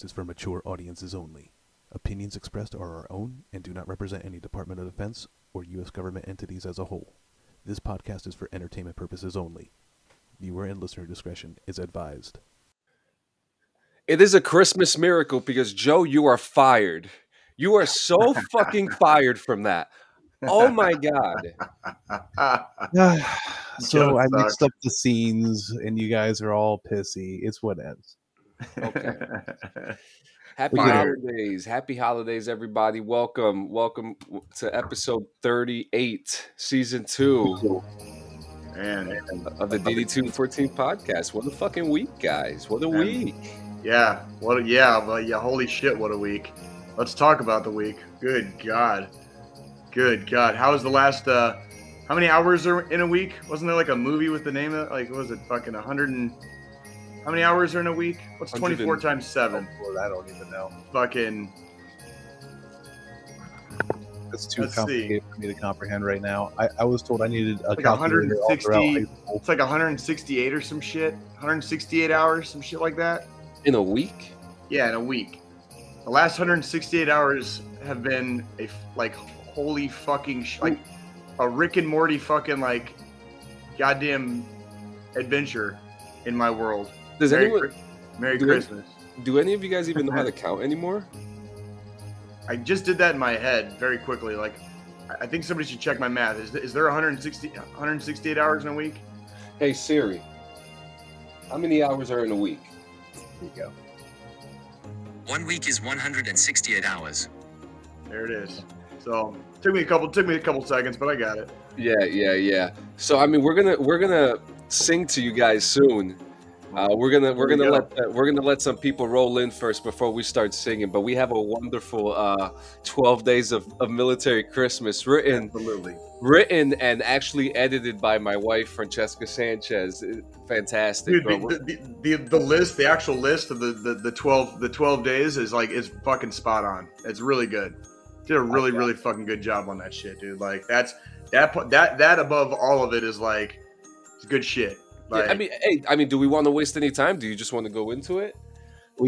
DD214 Gaming Podcast is for mature audiences only. Opinions expressed are our own and do not represent any Department of Defense or U.S. government entities as a whole. This podcast is for entertainment purposes only. Viewer and listener discretion is advised. It is a Christmas miracle because Joe, you are fired. You are so fucking fired from that. Oh my god. so I mixed up the scenes, and you guys are all pissy. It's what ends. Okay. Happy holidays. Happy holidays, everybody. Welcome. Welcome to episode 38, season two Man, of the DD214 podcast. What a fucking week, guys. What a Man. week. yeah, what? A, yeah, but yeah, holy shit, what a week. Let's talk about the week. Good God, good God. How was the last? uh How many hours are in a week? Wasn't there like a movie with the name of like what was it? Fucking a hundred and. How many hours are in a week? What's twenty four and- times seven? Oh, Lord, I don't even know. Fucking It's too Let's complicated for me to comprehend right now. I, I was told I needed a Like calculator 160 it's like 168 or some shit. 168 hours, some shit like that. In a week? Yeah, in a week. The last 168 hours have been a like holy fucking sh- like a Rick and Morty fucking like goddamn adventure in my world. Does Merry, anyone Chri- Merry do any- Christmas. do any of you guys even know how to count anymore? I just did that in my head very quickly. Like, I- I think somebody should check my math. Is, is there 160 168 hours in a week? Hey Siri. How many hours are in a week? There you go. One week is 168 hours. There it is. So took me a couple took me a couple seconds, but I got it. Yeah, yeah, yeah. So I mean, we're gonna we're gonna sing to you guys soon. Uh, we're gonna we're gonna go. let uh, we're gonna let some people roll in first before we start singing. But we have a wonderful uh, twelve days of, of military Christmas written Absolutely. written and actually edited by my wife Francesca Sanchez. Fantastic. Dude, the, the, the, the list, the actual list of the, the, the twelve the twelve days is like is fucking spot on. It's really good. Did a really Okay. really fucking good job on that shit, dude. Like that's that that that above all of it is like it's good shit. Yeah, I mean, hey, I mean, do we want to waste any time? Do you just want to go into it?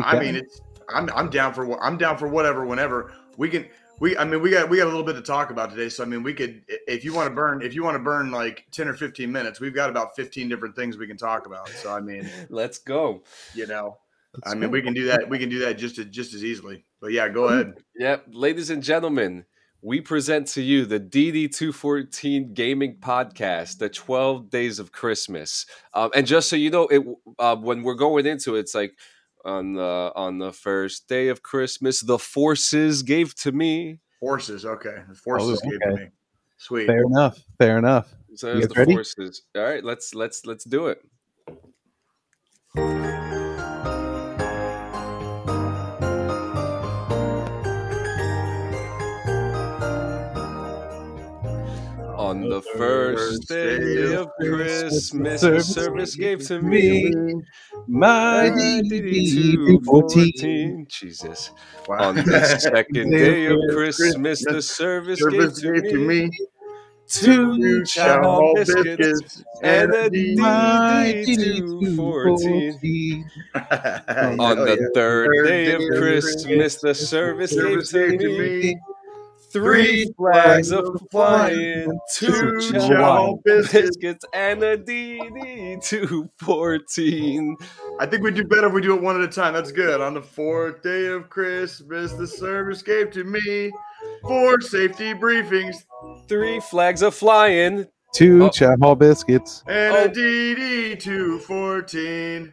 I mean, it's I'm I'm down for wha- I'm down for whatever whenever we can. We I mean we got we got a little bit to talk about today, so I mean we could if you want to burn if you want to burn like ten or fifteen minutes, we've got about fifteen different things we can talk about. So I mean, Let's go. you know, let's I mean go. we can do that we can do that just as, just as easily. But yeah, go mm-hmm. ahead. Yep, ladies and gentlemen, we present to you the DD214 Gaming Podcast, the 12 Days of Christmas. Um, and just so you know, it uh, when we're going into it, it's like on the on the first day of Christmas, the forces gave to me. Forces, okay, the forces Oh, gave okay. to me. Sweet. Fair enough. Fair enough. So You there's the ready? forces. All right, let's let's let's do it. On the first day of Christmas, the service gave to me My DD214. Jesus. Wow. On the second day of Christmas, the service gave Service to gave to me two chow biscuits and a My DD214. DD214. On the third day of Christmas, the service gave to me me three flags of flying, two two chow chow biscuits. biscuits, and a DD214. I think we do better if we do it one at a time. That's good. On the fourth day of Christmas, the service gave to me four safety briefings Three flags of flying. Two Oh. chow hall biscuits. and Oh. a DD two fourteen.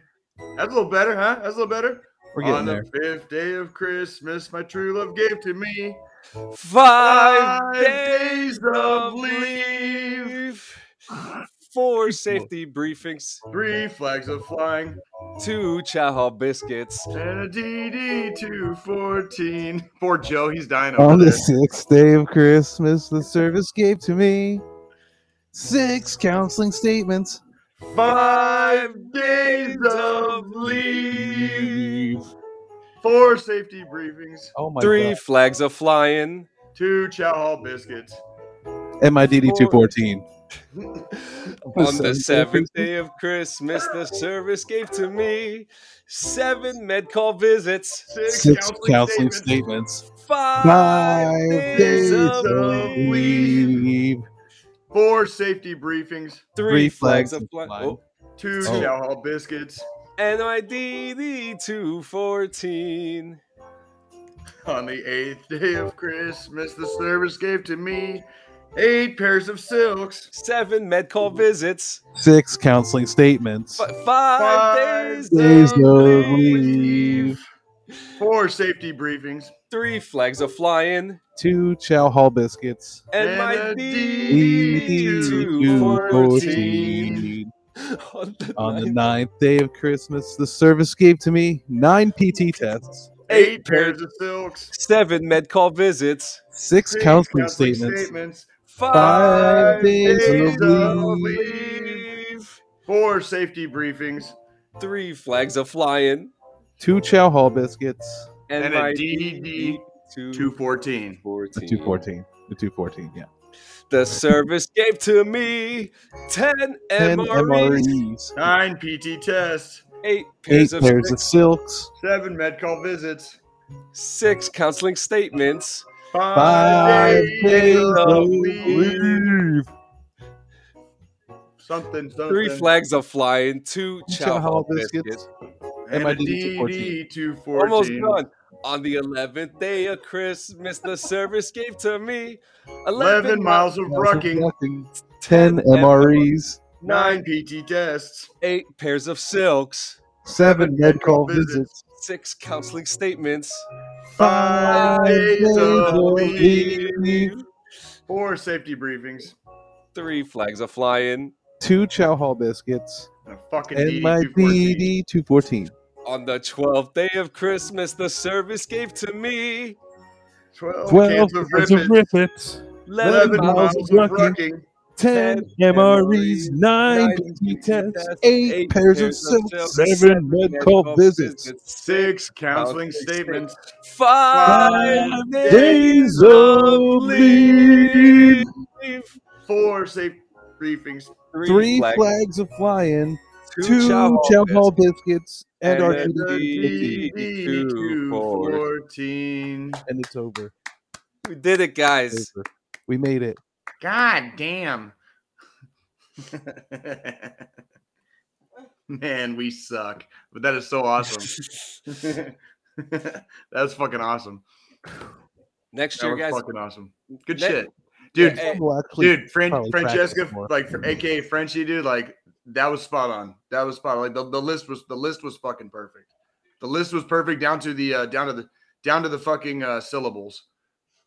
That's a little better, huh? That's a little better. We're getting On getting the there. fifth day of Christmas, my true love gave to me Five Five days days of of leave. Four safety briefings. three flags of flying Two chow hall biscuits. and a DD two fourteen. Poor Joe, he's dying over On the there. sixth day of Christmas, the service gave to me six counseling statements. Five days of leave. Four safety briefings. Oh my Three god. flags of flying. Two chow hall biscuits. And my DD214. On the seventh day of Christmas, the service gave to me seven med call visits, Six counseling statements. five, Five days days of of leave, leave. Four safety briefings. three Three flags flags of of fly- fly. oh, Two Oh. chow hall biscuits. NIDD 214. On the eighth day of Christmas, the service gave to me eight pairs of silks. Seven med call visits, Six counseling statements. f- five, Five days, days of of leave, leave. Four safety briefings. three flags of flying, Two chow hall biscuits. and And my a DD 214. 214. On the On the ninth, ninth day of Christmas, the service gave to me nine PT tests, Eight pairs of silks. seven med call visits, six Three counseling counseling statements, five, Five days, days of of leave, Four safety briefings. three flags of flying, two chow hall biscuits, and, And a my DD 214. the 214. The 214, yeah. The service gave to me 10 10 MREs, MREs, Nine PT tests. eight eight pairs of pairs of silks, Seven med call visits. six counseling statements, five days of of leave. leave. Something, something. three flags of flying, two Two chow hall biscuits. And a MID 214. DD 214. Almost done. On the 11th day of Christmas, the service gave to me 11, 11 miles of rucking. Rucking, 10 MREs, Nine PT tests. eight pairs of silks, seven med call visits, visits, six counseling statements, Five days of leave. leave. Four safety briefings. three flags of flying. two chow hall biscuits, And a fucking my 214. DD 214. On the 12th day of Christmas, the service gave to me 12, 12 cans of cans of ribbons. ribbons, 11 11 miles miles of of rucking. rucking. 10 10 MREs, 9 nine PT tests, tests, 8 pairs of silk, silks, 7 med call visits, Six counseling statements. Five Five days days of of leave. Four safe briefings. 3 flags, flags of flying, two 2 chow chow hall hall biscuits, and And our then The DD DD 214. and it's over. We did it, guys. We made it. God damn. Man, we suck. But that is so awesome. That's fucking awesome. Next That year, was guys. fucking awesome. Good Ne- shit. Dude, Yeah, We'll dude, Fran- Francesca, like for AKA Frenchie, dude, like that was spot on. That was spot on. Like the, the list was the list was fucking perfect. The list was perfect down to the uh down to the down to the fucking uh syllables.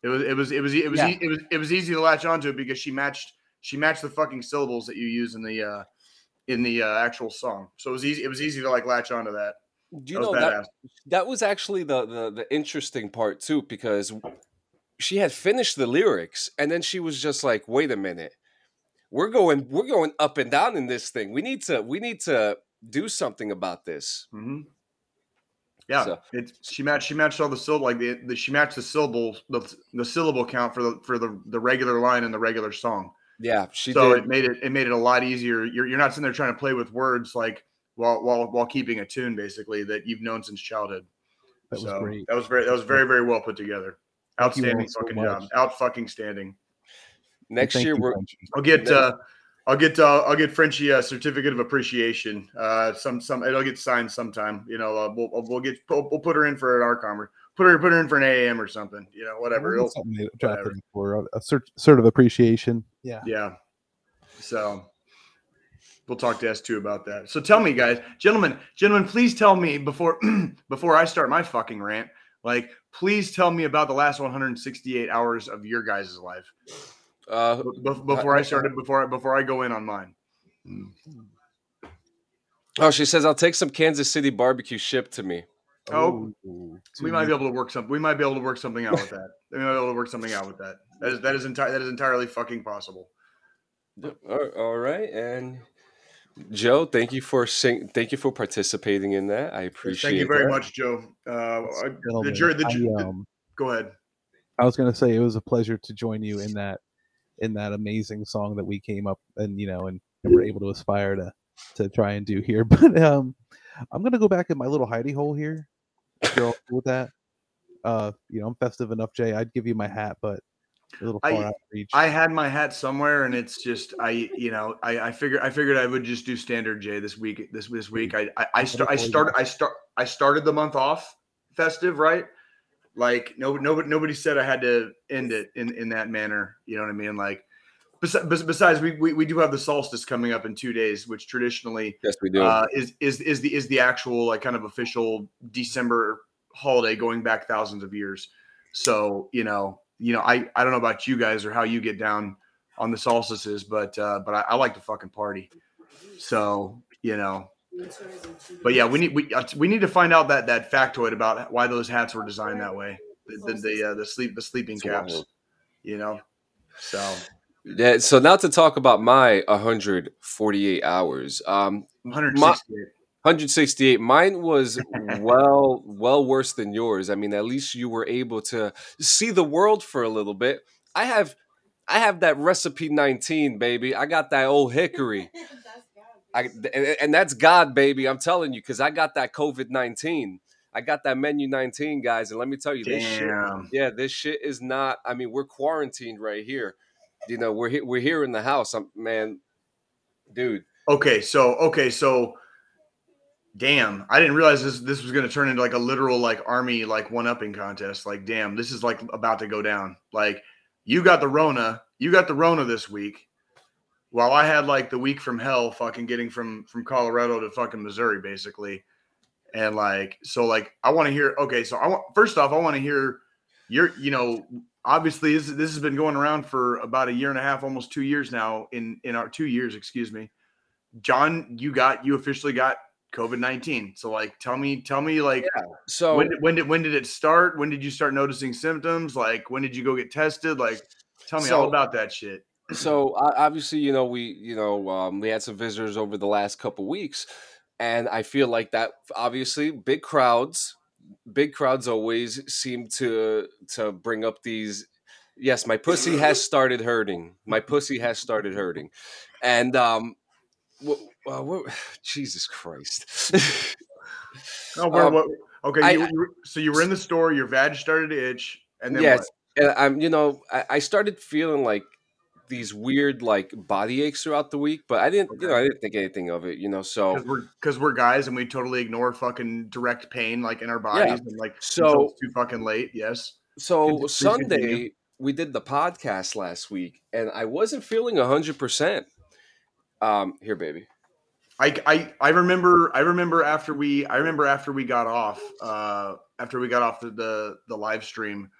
It was it was it was it was Yeah. e- it was it was easy to latch onto it because she matched she matched the fucking syllables that you use in the uh in the uh, actual song. So it was easy it was easy to like latch onto that. Do you That know was that that was actually the, the the interesting part too because she had finished the lyrics and then she was just like wait a minute we're going we're going up and down in this thing we need to we need to do something about this hmm Yeah, So- it's she matched she matched all the syllable like the, the she matched the syllable the, the syllable count for the for the the regular line in the regular song. yeah she so did it made it it made it a lot easier. You're you're not sitting there trying to play with words like while while while keeping a tune basically that you've known since childhood. That was great. That was very that was very very well put together. Thank you all Outstanding fucking much. job. Out fucking standing. Next Thank year you, we're Frenchie. I'll get Next- uh I'll get uh, I'll get Frenchie a certificate of appreciation. Uh, some some it'll get signed sometime. You know, uh, we'll we'll get we'll, we'll put her in for an Arcom or put her put her in for an AM or something. You know, whatever. We'll It'll- something whatever. for a, a cert, sort of appreciation. Yeah. Yeah. So we'll talk to S2 about that. So tell me, guys, gentlemen, gentlemen, please tell me before before I start my fucking rant, like please tell me about the last 168 hours of your guys' life. Uh B- before I started, before I before I go in on mine. oh she says i'll take some kansas city barbecue shipped to me Oh, Ooh, we might be able to work some we might be able to work something out with that. We might be able to work something out with that. That is that is entire that is entirely fucking possible. all all right and joe thank you for sing thank you for participating in that i appreciate Thank you very that. much, Joe. Uh, I- the jury, the, ju- I, the- um, go ahead. I was going to say it was a pleasure to join you in that in that amazing song that we came up and you know and, and we're able to aspire to to try and do here. But um, I'm gonna go back in my little hidey hole here. You're with that. Uh, you know, I'm festive enough, Jay. I'd give you my hat, but a little I- far out of reach. I had my hat somewhere, and it's just I, you know, I, I figured I figured I would just do standard Jay this week. This this week, I I, I, start, I started I start I started the month off festive, right? Like no nobody nobody said I had to end it in in that manner. You know what I mean? Like bes- besides, we, we we do have the solstice coming up in two days, which traditionally Yes, we do. uh, is is is the is the actual like kind of official December holiday going back thousands of years. So you know, you know, I I don't know about you guys or how you get down on the solstices, but uh, but I, I like to fucking party. So you know, but yeah, we need we uh, we need to find out that that factoid about why those hats were designed that way. The the the, uh, the sleep the sleeping caps. You know, so yeah. So now to talk about my 148 hours. Um, 168. 168 mine was well well worse than yours i mean at least you were able to see the world for a little bit i have i have that recipe 19 baby i got that old hickory I, and, and that's god baby. I'm telling you because i got that covid-19 i got that menu 19 guys and let me tell you this shit yeah this shit is not i mean we're quarantined right here. You know we're here we're here in the house. I'm man dude. Okay, so okay, so damn, I didn't realize this this was going to turn into like a literal like army like one upping contest. Like, damn, this is like about to go down. Like, you got the Rona, you got the Rona this week, while I had like the week from hell, fucking getting from from Colorado to fucking Missouri, basically. And like, so like, I want to hear. Okay, so I want first off, I want to hear your, you know, obviously this this has been going around for about a year and a half, almost two years now. In in our two years, excuse me. John, you got you officially got COVID nineteen. So like, tell me, tell me like so when did, when did when did it start? When did you start noticing symptoms? Like when did you go get tested? Like, tell me all about that shit. So obviously you know we you know um, we had some visitors over the last couple weeks and i feel like that obviously big crowds big crowds always seem to to bring up these yes my pussy has started hurting my pussy has started hurting and um wh- uh, jesus christ Oh, where, Um, what, okay. I- you, you so you were in the store. Your vag started to itch, and then yes what? and i'm you know I, I started feeling like these weird like body aches throughout the week but i didn't you know i didn't think anything of it you know so Because we're because we're guys and we totally ignore fucking direct pain like in our bodies and like So- too fucking late. Yes. So please Sunday continue. we did the podcast last week, and I wasn't feeling hundred percent. Um, here, baby. I, I I remember I remember after we I remember after we got off uh after we got off the the, the live stream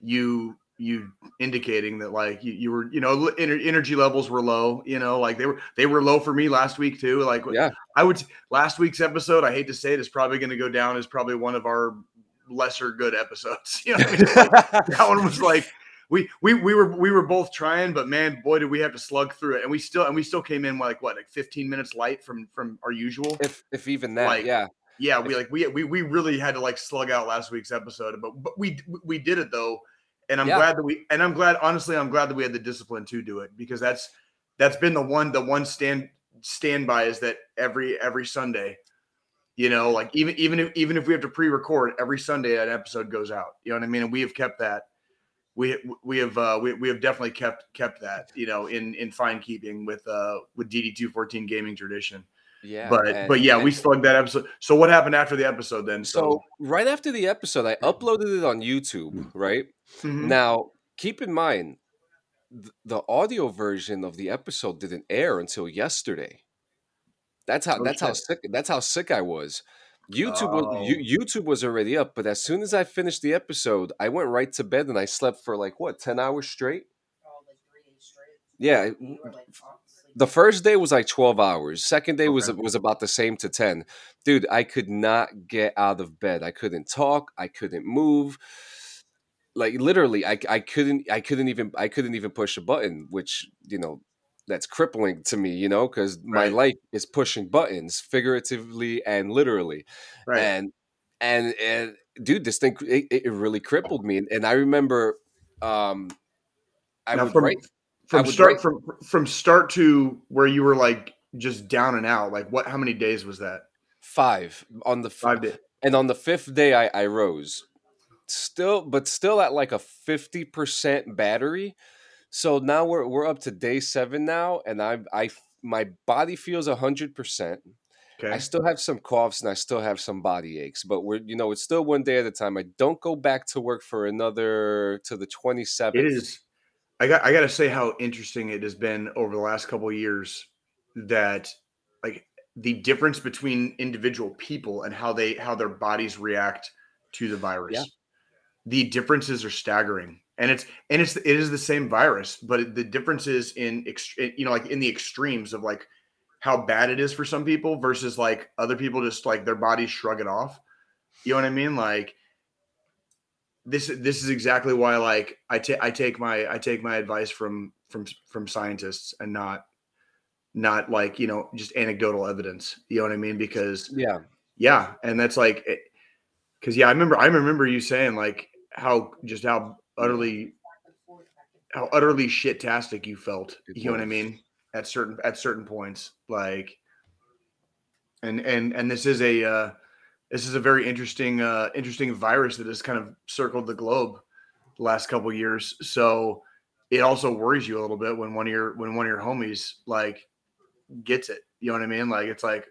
you you indicating that like you, you were you know ener- energy levels were low you know like they were they were low for me last week too like Yeah, I would last week's episode I hate to say it is probably going to go down as probably one of our lesser good episodes you know I mean? That one was like we we we were we were both trying, but man, boy, did we have to slug through it, and we still and we still came in like what like 15 minutes light from from our usual. if if even that, Like, yeah. Yeah, we like we we we really had to like slug out last week's episode, but but we we did it though, and I'm Yeah. glad that we and I'm glad honestly I'm glad that we had the discipline to do it because that's that's been the one the one stand standby is that every every Sunday, you know, like even even if even if we have to pre-record every Sunday an episode goes out, you know what I mean, and we have kept that we we have uh, we, we have definitely kept kept that you know in in fine keeping with uh with DD two fourteen gaming tradition. Yeah, but and- but yeah, we and- slugged that episode. So what happened after the episode then? so right after the episode, I uploaded it on YouTube. Right Mhm. now, keep in mind th- the audio version of the episode didn't air until yesterday. That's how Oh, that's how sick that's how sick I was. YouTube was Oh. you, YouTube was already up, but as soon as I finished the episode, I went right to bed and I slept for like what ten hours straight. Yeah, the first day was like 12 hours. Second day was Okay. was about the same to 10 dude i could not get out of bed. I couldn't talk. I couldn't move. Like literally i, I couldn't i couldn't even i couldn't even push a button which you know that's crippling to me you know because my Right. life is pushing buttons figuratively and literally. Right. and and and dude this thing it, it really crippled me. And i remember um i Now, would from- write from start from from start to where you were like just down and out. Like what? How many days was that? five on the f- Five days. and on the fifth day I, I rose still but still at like a 50% battery so now we're we're up to day seven now and i i my body feels 100% Okay. i still have some coughs and i still have some body aches but we're you know it's still one day at a time i don't go back to work for another to the 27th It is. I got. I got to say how interesting it has been over the last couple of years. That like the difference between individual people and how they how their bodies react to the virus. Yeah. The differences are staggering, and it's and it's it is the same virus, but the differences in ext- you know like in the extremes of like how bad it is for some people versus like other people just like their bodies shrug it off. You know what I mean? Like this this is exactly why like I take I take my I take my advice from from from scientists and not not like you know just anecdotal evidence. You know what I mean? Because yeah yeah, and that's like because yeah, I remember I remember you saying like how just how utterly how utterly shit-tastic you felt. You know what I mean? At certain at certain points, like, and and and this is a uh, this is a very interesting uh, interesting virus that has kind of circled the globe the last couple years. So it also worries you a little bit when one of your when one of your homies like gets it. You know what I mean? Like it's like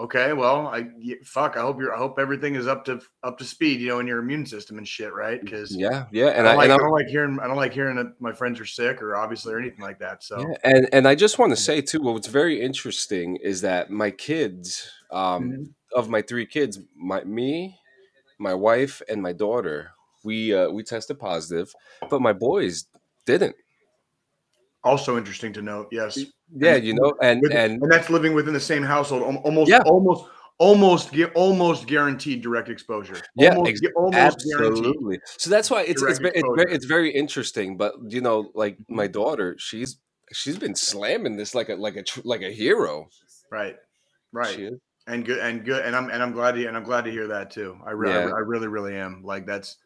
okay, well, I fuck. I hope you're. I hope everything is up to up to speed. You know, in your immune system and shit, right? Because yeah yeah and I, i, don't like, and I don't like hearing. I don't like hearing that my friends are sick or obviously or anything like that. So Yeah, and and I just want to say too, what's very interesting is that my kids, um, Mhm. Of my three kids, my me, my wife, and my daughter, we uh, we tested positive, but my boys didn't. also interesting to note. Yes, Yeah, you know, and With- and and that's living within the same household. Almost, Yeah. almost, almost, almost guaranteed direct exposure. Yeah, almost, almost absolutely. So that's why it's it's, it's, very, it's very interesting. But you know, like my daughter, she's she's been slamming this like a like a like a hero. Right, right. And good and good and i'm and i'm glad to and i'm glad to hear that too. I, re- Yeah. I, really really am. Like that's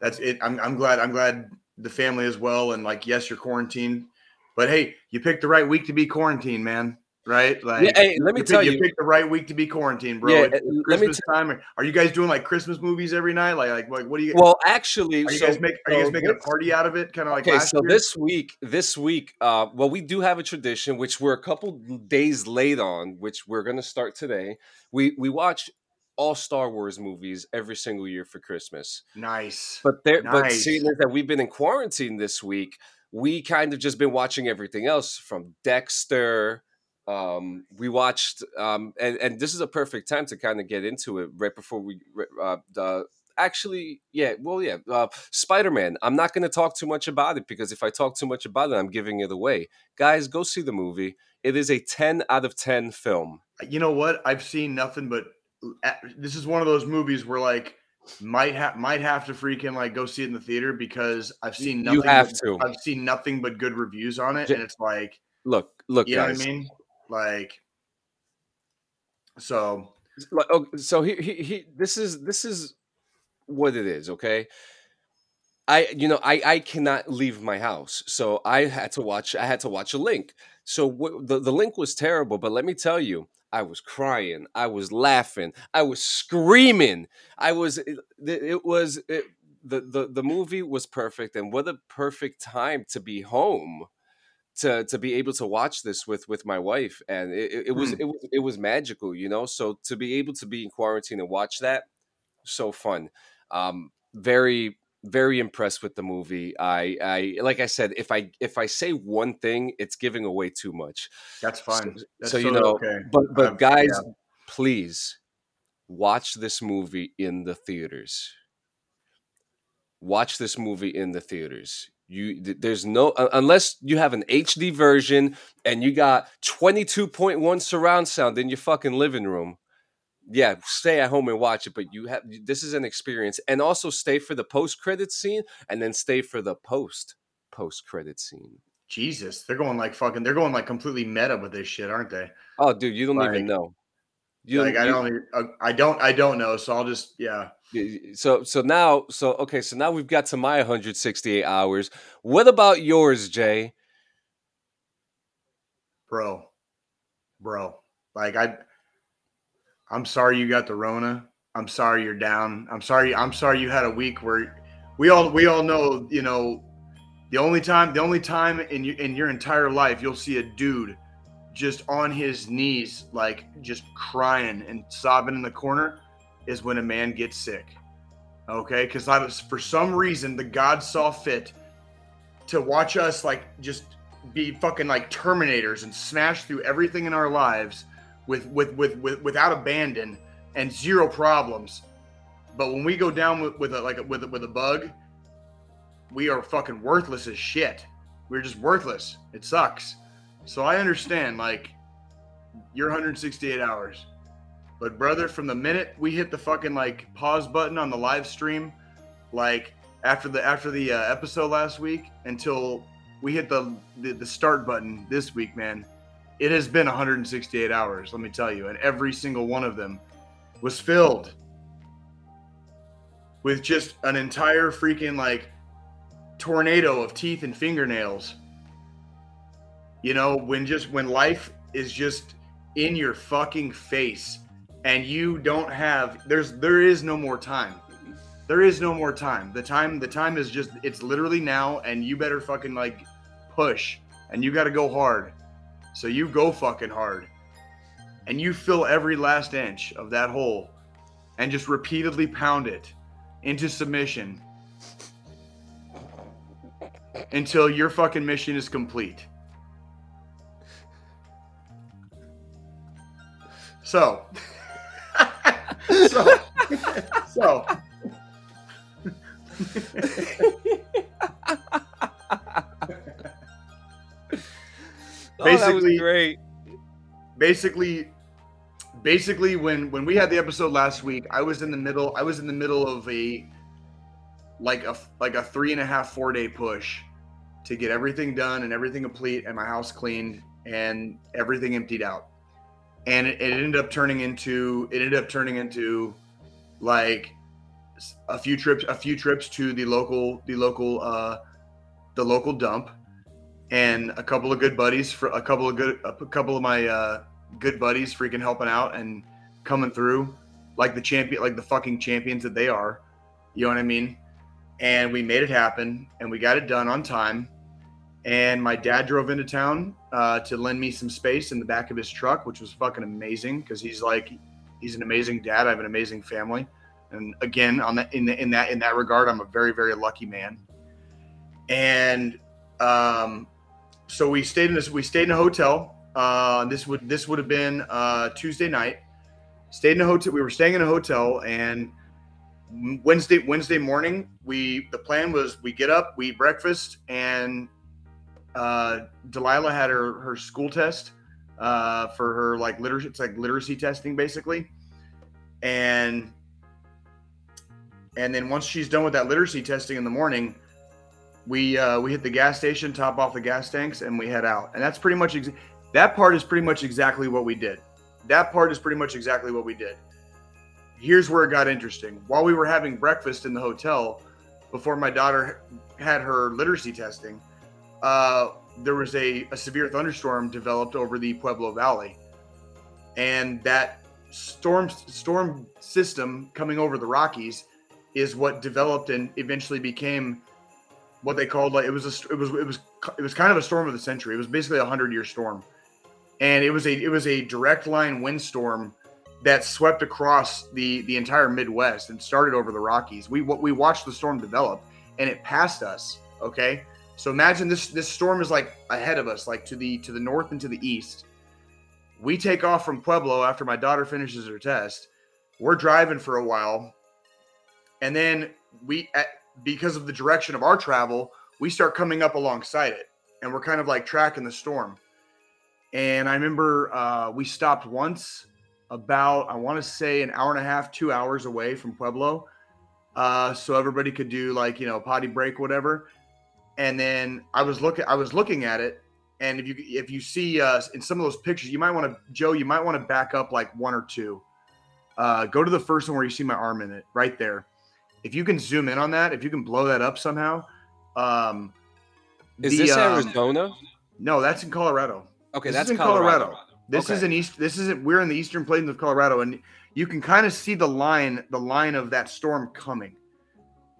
that's it. I'm, I'm glad i'm glad the family as well and like yes you're quarantined but hey you picked the right week to be quarantined man right like Yeah, hey, let me pick- tell you you. picked the right week to be quarantined bro Yeah, It's- let me christmas time are you guys doing like christmas movies every night like like, like what do you Well, actually, are you so- guys make are you guys making a party out of it kind of like okay, so year? this week, this week, uh, well, we do have a tradition which we're a couple days late on, which we're going to start today. We we watch all Star Wars movies every single year for Christmas. nice But there, but Nice. seeing that we've been in quarantine this week, we kind of just been watching everything else from Dexter. Um, we watched, um, and and this is a perfect time to kind of get into it right before we uh, the actually yeah well yeah uh, spider-man i'm not going to talk too much about it because if i talk too much about it i'm giving it away. Guys go see the movie. It is a 10 out of 10 film. You know what? I've seen nothing but this is one of those movies where like might have might have to freaking like go see it in the theater because i've seen nothing. You have but, to. i've seen nothing but good reviews on it and it's like look look you know what i mean like so like, so he, he he this is this is what it is okay? I you know i i cannot leave my house so i had to watch i had to watch a link. So what, the, the link was terrible but let me tell you i was crying i was laughing i was screaming. I was it, it was it, the, the the movie was perfect and what a perfect time to be home to to be able to watch this with with my wife and it, it, was Hmm. it was it was magical you know? So to be able to be in quarantine and watch that so fun. Um very very impressed with the movie. I i like i said if i if i say one thing it's giving away too much. That's fine. So, that's so you know okay. but but Um, guys yeah. please watch this movie in the theaters. Watch this movie in the theaters you there's no unless you have an hd version and you got 22.1 surround sound in your fucking living room. Yeah stay at home and watch it but you have this is an experience. And also stay for the post credit scene and then stay for the post post credit scene. Jesus they're going like fucking they're going like completely meta with this shit aren't they? Oh dude you don't Like- even know. You like i don't uh, i don't i don't know so i'll just yeah So so now so okay so now we've got to my 168 hours. What about yours, Jay? bro, bro. Like I, I'm sorry you got the Rona. I'm sorry you're down. I'm sorry. I'm sorry you had a week where we all we all know. You know, the only time the only time in your in your entire life you'll see a dude just on his knees, like just crying and sobbing in the corner, is when a man gets sick. Okay, because I was for some reason the God saw fit to watch us like just be fucking like terminators and smash through everything in our lives with with with, with without abandon and zero problems. But when we go down with, with a like a, with a, with a bug, we are fucking worthless as shit. We're just worthless. It sucks. So I understand like you're 168 hours. But brother, from the minute we hit the fucking like pause button on the live stream, like after the after the uh, episode last week until we hit the, the the start button this week, man, it has been 168 hours. Let me tell you, and every single one of them was filled with just an entire freaking like tornado of teeth and fingernails. You know, when just when life is just in your fucking face and you don't have there's there is no more time. There is no more time. The time the time is just it's literally now and you better fucking like push and you got to go hard. So you go fucking hard. And you fill every last inch of that hole and just repeatedly pound it into submission until your fucking mission is complete. So, so, so. Oh, Basically- great. basically basically when when we had the episode last week i was in the middle i was in the middle of a like a like a three and a half four day push to get everything done and everything complete and my house cleaned and everything emptied out and it, it ended up turning into it ended up turning into like a few trips a few trips to the local the local uh the local dump. And a couple of good buddies for a couple of good a couple of my uh good buddies freaking helping out and coming through like the champion like the fucking champions that they are. You know what i mean? And we made it happen and we got it done on time. And my dad drove into town uh, to lend me some space in the back of his truck which was fucking amazing because he's like he's an amazing dad. I have an amazing family. And again on that in, the, in that in that regard i'm a very very lucky man. And um so we stayed in this we stayed in a hotel. Uh this would this would have been uh tuesday night. Stayed in a hotel we were staying in a hotel and wednesday wednesday morning we the plan was we get up we eat breakfast and uh delilah had her her school test uh for her like literacy it's like literacy testing basically and and then once she's done with that literacy testing in the morning we uh, we hit the gas station, top off the gas tanks, and we head out. And that's pretty much ex- that part is pretty much exactly what we did. That part is pretty much exactly what we did. Here's where it got interesting. While we were having breakfast in the hotel, before my daughter had her literacy testing, uh, there was a, a severe thunderstorm developed over the Pueblo Valley, and that storm storm system coming over the Rockies is what developed and eventually became what they called like it was a it was it was it was kind of a storm of the century. It was basically a hundred year storm, and it was a it was a direct line windstorm that swept across the the entire Midwest and started over the Rockies. We we watched the storm develop, and it passed us. Okay, so imagine this this storm is like ahead of us, like to the to the north and to the east. We take off from Pueblo after my daughter finishes her test. We're driving for a while, and then we at, because of the direction of our travel, we start coming up alongside it and we're kind of like tracking the storm. And I remember uh, we stopped once about, I want to say, an hour and a half, two hours away from Pueblo. Uh, so everybody could do like, you know, potty break, whatever. And then I was looking, I was looking at it. And if you if you see uh, in some of those pictures, you might want to, Joe, you might want to back up like one or two. Uh, go to the first one where you see my arm in it, right there if you can zoom in on that, if you can blow that up somehow, um, Is the, this um, Arizona? No, that's in Colorado. Okay, This that's in Colorado. Colorado. This Okay. is in east. This isn't. We're in the eastern plains of Colorado, and you can kind of see the line, the line of that storm coming.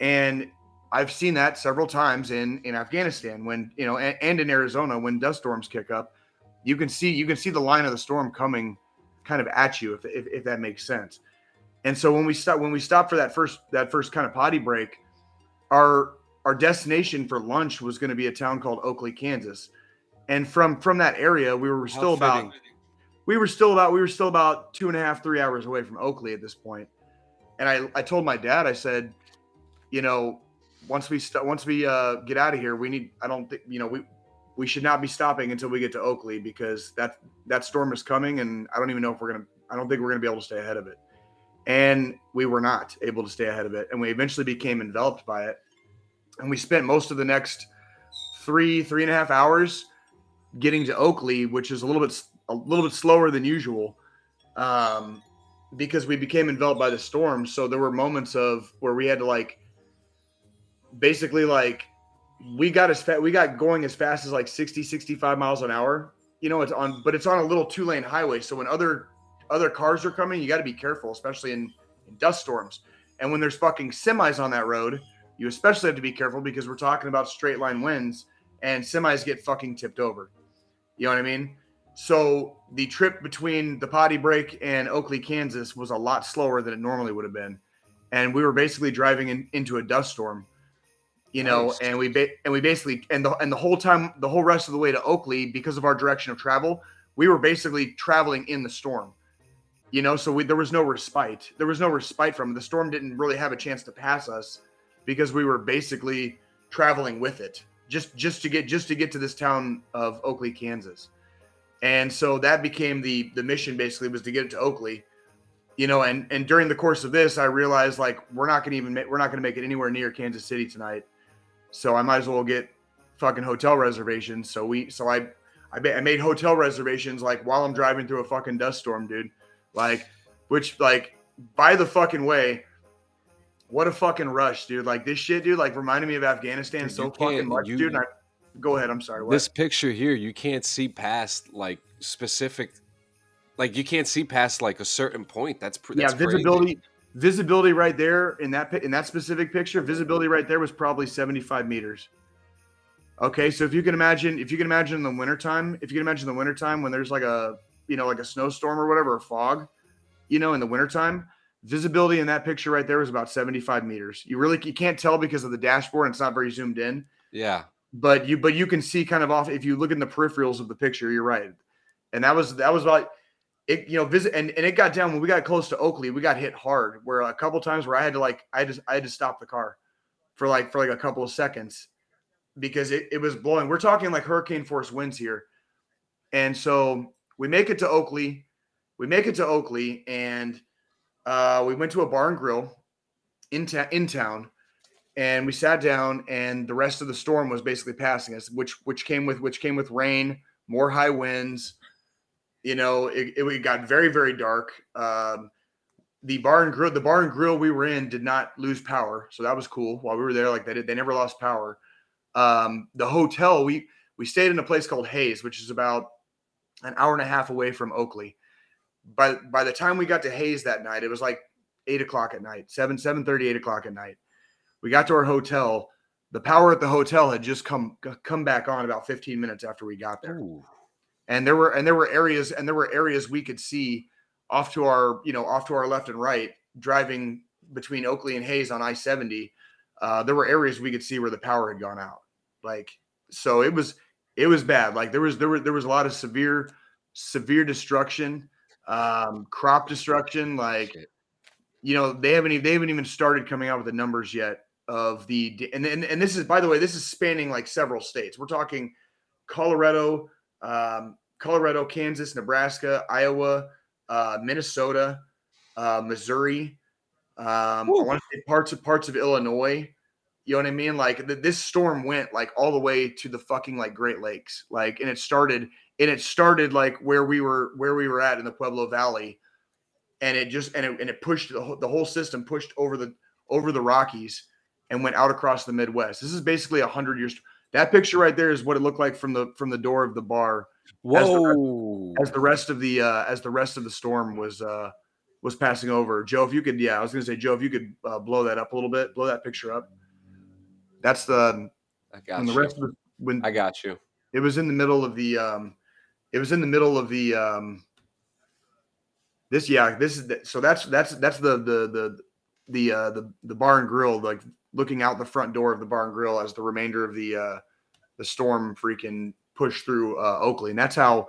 And I've seen that several times in in Afghanistan when you know, and, and in Arizona when dust storms kick up. You can see you can see the line of the storm coming, kind of at you, if if, if that makes sense. And so when we stop when we stopped for that first that first kind of potty break, our our destination for lunch was going to be a town called Oakley, Kansas. And from from that area, we were still about we were still about we were still about two and a half three hours away from oakley at this point. point and i i told my dad i said you know once we st- once we uh get out of here we need i don't think you know we we should not be stopping until we get to oakley because that that storm is coming and i don't even know if we're gonna i don't think we're gonna be able to stay ahead of it and we were not able to stay ahead of it and we eventually became enveloped by it and we spent most of the next three three and a half hours getting to oakley which is a little bit a little bit slower than usual um, because we became enveloped by the storm. So there were moments of where we had to like basically like we got as fast we got going as fast as like 60 65 miles an hour. You know it's on but it's on a little two lane highway. So when other other cars are coming you got to be careful especially in, in dust storms. And when there's fucking semis on that road you especially have to be careful because we're talking about straight line winds and semis get fucking tipped over. You know what i mean? So the trip between the potty break and Oakley, Kansas was a lot slower than it normally would have been. And we were basically driving in, into a dust storm, you know, Nice. and we ba- and we basically and the and the whole time the whole rest of the way to Oakley because of our direction of travel, we were basically traveling in the storm. You know, so we, there was no respite. There was no respite from it. The storm didn't really have a chance to pass us because we were basically traveling with it just just to get just to get to this town of Oakley, Kansas and so that became the the mission basically was to get it to Oakley, you know. And and during the course of this, I realized like we're not gonna even ma- we're not gonna make it anywhere near Kansas City tonight, so I might as well get fucking hotel reservations. So we so I I, I made hotel reservations like while I'm driving through a fucking dust storm, dude. Like, which like by the fucking way. What a fucking rush, dude! Like this shit, dude. Like reminded me of Afghanistan Dude, so fucking much, you- dude. And I, go ahead. I'm sorry. What? This picture here, you can't see past like specific, like you can't see past like a certain point. That's pr- yeah that's crazy. Visibility right there in that in that specific picture visibility right there was probably 75 meters. Okay so if you can imagine if you can imagine in the wintertime if you can imagine the wintertime when there's like a you know like a snowstorm or whatever or fog you know in the wintertime visibility in that picture right there was about 75 meters. You really you can't tell because of the dashboard and it's not very zoomed in. Yeah, but you but you can see kind of off if you look in the peripherals of the picture you're right. And that was that was about it you know visit and, and it got down when we got close to oakley we got hit hard where a couple times where i had to like i just i had to stop the car for like for like a couple of seconds because it, it was blowing. We're talking like hurricane force winds here. And so we make it to oakley we make it to oakley and uh, we went to a bar and grill in, ta- in town and we sat down and the rest of the storm was basically passing us which which came with which came with rain more high winds you know it, it, it got very very dark. Um, the bar and grill the bar and grill we were in did not lose power so that was cool while we were there like they did they never lost power. Um, the hotel we we stayed in a place called hays which is about an hour and a half away from oakley. By by the time we got to hays that night it was like eight o'clock at night 7 7 8 o'clock at night. We got to our hotel. The power at the hotel had just come come back on about 15 minutes after we got there. Ooh. And there were and there were areas and there were areas we could see off to our you know off to our left and right driving between oakley and hays on i-70 uh, there were areas we could see where the power had gone out. Like so it was it was bad. Like there was there were there was a lot of severe severe destruction um crop destruction like you know they haven't even they haven't even started coming out with the numbers yet of the and and, and this is by the way this is spanning like several states. We're talking colorado um, colorado kansas nebraska iowa uh, minnesota uh, missouri um, i want to say parts of parts of illinois. You know what i mean? Like th- this storm went like all the way to the fucking like great lakes. Like and it started and it started like where we were where we were at in the pueblo valley. And it just and it, and it pushed the whole, the whole system pushed over the over the rockies and went out across the midwest. This is basically a hundred years That picture right there is what it looked like from the from the door of the bar Whoa! as the rest of the uh, as the rest of the storm was uh, was passing over. Joe, if you could, yeah, I was gonna say, Joe, if you could uh, blow that up a little bit, blow that picture up. That's the I got when the you. rest of the when I got you. it was in the middle of the um it was in the middle of the um this yeah this is the, so that's that's that's the the the the uh the the bar and grill like looking out the front door of the barn grill as the remainder of the uh the storm freaking pushed through uh Oakley. And that's how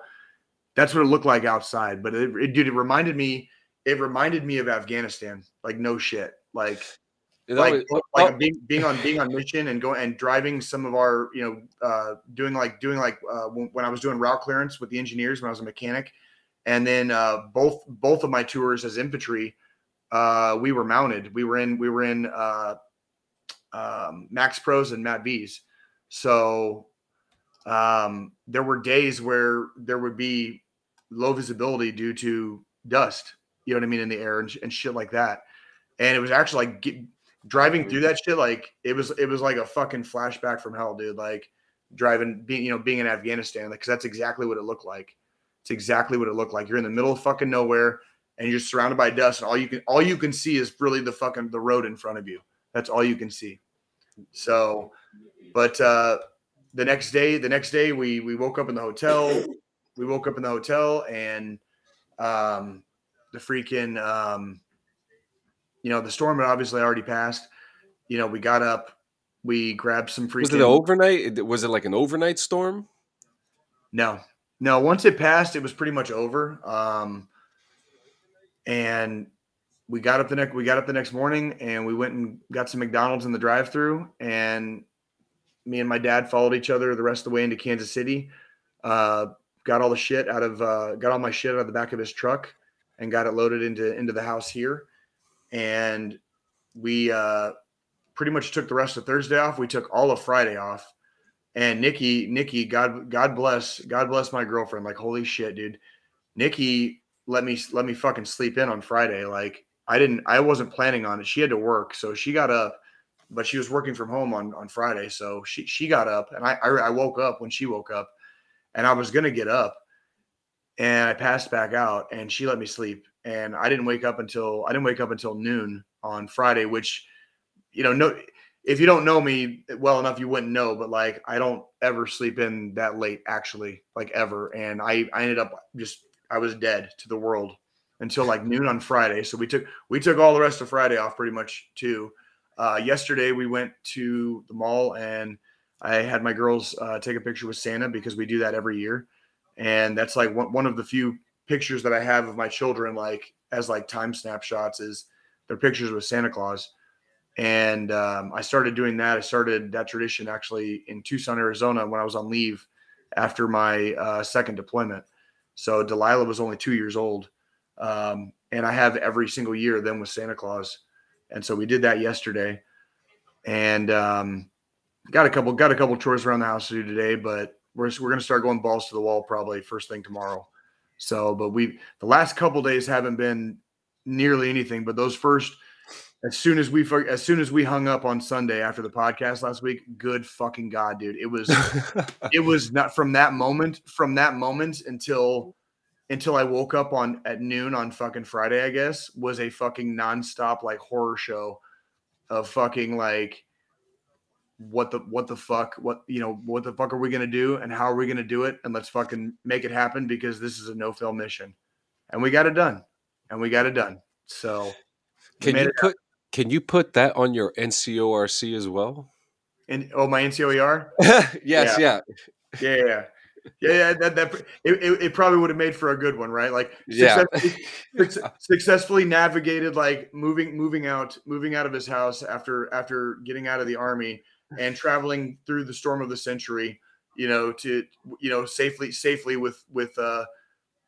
that's what it looked like outside but it, it dude it reminded me it reminded me of Afghanistan like no shit. Like know, like it- like oh, being, being on being on mission and going and driving some of our you know uh doing like doing like uh when, when i was doing route clearance with the engineers when i was a mechanic. And then uh both both of my tours as infantry uh we were mounted. We were in we were in uh um MaxxPros and M-ATVs. So um there were days where there would be low visibility due to dust you know what i mean in the air and, and shit like that. And it was actually like get, driving through that shit like it was it was like a fucking flashback from hell dude like driving being you know being in afghanistan like, because that's exactly what it looked like. It's exactly what it looked like. You're in the middle of fucking nowhere and you're surrounded by dust and all you can all you can see is really the fucking the road in front of you. That's all you can see so but uh the next day the next day we we woke up in the hotel we woke up in the hotel and um the freaking um you know the storm had obviously already passed you know we got up we grabbed some freaking was it overnight? Was it like an overnight storm? no no once it passed it was pretty much over um and we got up the next we got up the next morning and we went and got some mcdonald's in the drive through and me and my dad followed each other the rest of the way into kansas city uh got all the shit out of uh got all my shit out of the back of his truck and got it loaded into into the house here and we uh pretty much took the rest of thursday off we took all of friday off and Nikki, Nikki, God, God bless, God bless my girlfriend. Like, holy shit, dude. Nikki let me let me fucking sleep in on Friday. Like, I didn't, I wasn't planning on it. She had to work, so she got up, but she was working from home on on Friday, so she she got up, and I I, I woke up when she woke up, and I was gonna get up, and I passed back out, and she let me sleep, and I didn't wake up until I didn't wake up until noon on Friday, which, you know, no if you don't know me well enough, you wouldn't know, but like I don't ever sleep in that late, actually, like ever. And I, I ended up just I was dead to the world until like noon on Friday. So we took we took all the rest of Friday off pretty much too. Uh, yesterday we went to the mall and I had my girls uh, take a picture with Santa because we do that every year, and that's like one, one of the few pictures that I have of my children like as like time snapshots is their pictures with Santa Claus and um, I started doing that. I started that tradition actually in Tucson, Arizona, when I was on leave after my uh, second deployment. So Delilah was only two years old, um, and I have every single year then with Santa Claus, and so we did that yesterday, and um, got a couple got a couple chores around the house to do today, but we're we're gonna start going balls to the wall probably first thing tomorrow. So, but we the last couple days haven't been nearly anything, but those first as soon as we as soon as we hung up on Sunday after the podcast last week, good fucking god, dude. It was it was not from that moment from that moment until until I woke up on at noon on fucking Friday, I guess, was a fucking nonstop like horror show of fucking like what the what the fuck what you know what the fuck are we gonna do and how are we gonna do it and let's fucking make it happen because this is a no fail mission. And we got it done. And we got it done. So Can you put can you put that on your NCOER as well? and oh my NCOER yes, yeah. yeah yeah yeah yeah, yeah that, that it, it, it probably would have made for a good one right like Yeah. successfully, suc- successfully navigated like moving moving out moving out of his house after after getting out of the army and traveling through the storm of the century you know to you know safely safely with with uh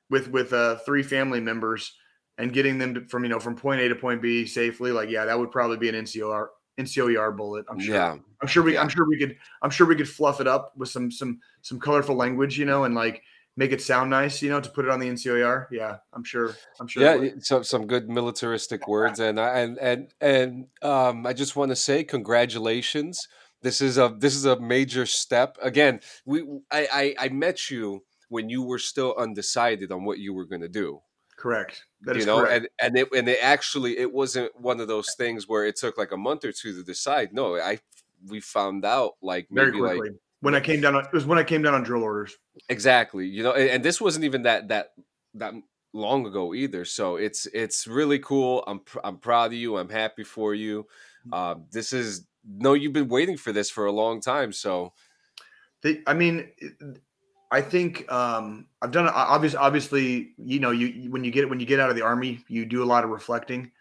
with with uh three family members and getting them to, from you know from point A to point B safely like yeah that would probably be an NCOER NCOER bullet I'm sure Yeah. I'm sure we Yeah. I'm sure we could I'm sure we could fluff it up with some some some colorful language, you know, and like make it sound nice, you know, to put it on the NCOER. Yeah, I'm sure. I'm sure. Yeah, some some good militaristic words, and I and and and um, I just want to say congratulations this is a this is a major step. Again, we I I, I met you when you were still undecided on what you were going to do. Correct. That you is know, correct. and and it and it actually it wasn't one of those things where it took like a month or two to decide. No, I we found out like Very maybe like quickly. when I came down on, it was when I came down on drill orders. exactly you know and, and this wasn't even that that that long ago either so it's it's really cool i'm pr- i'm proud of you i'm happy for you um this is no you've been waiting for this for a long time so They, I mean, I think um, I've done obviously. Obviously, you know, you when you get when you get out of the army, you do a lot of reflecting,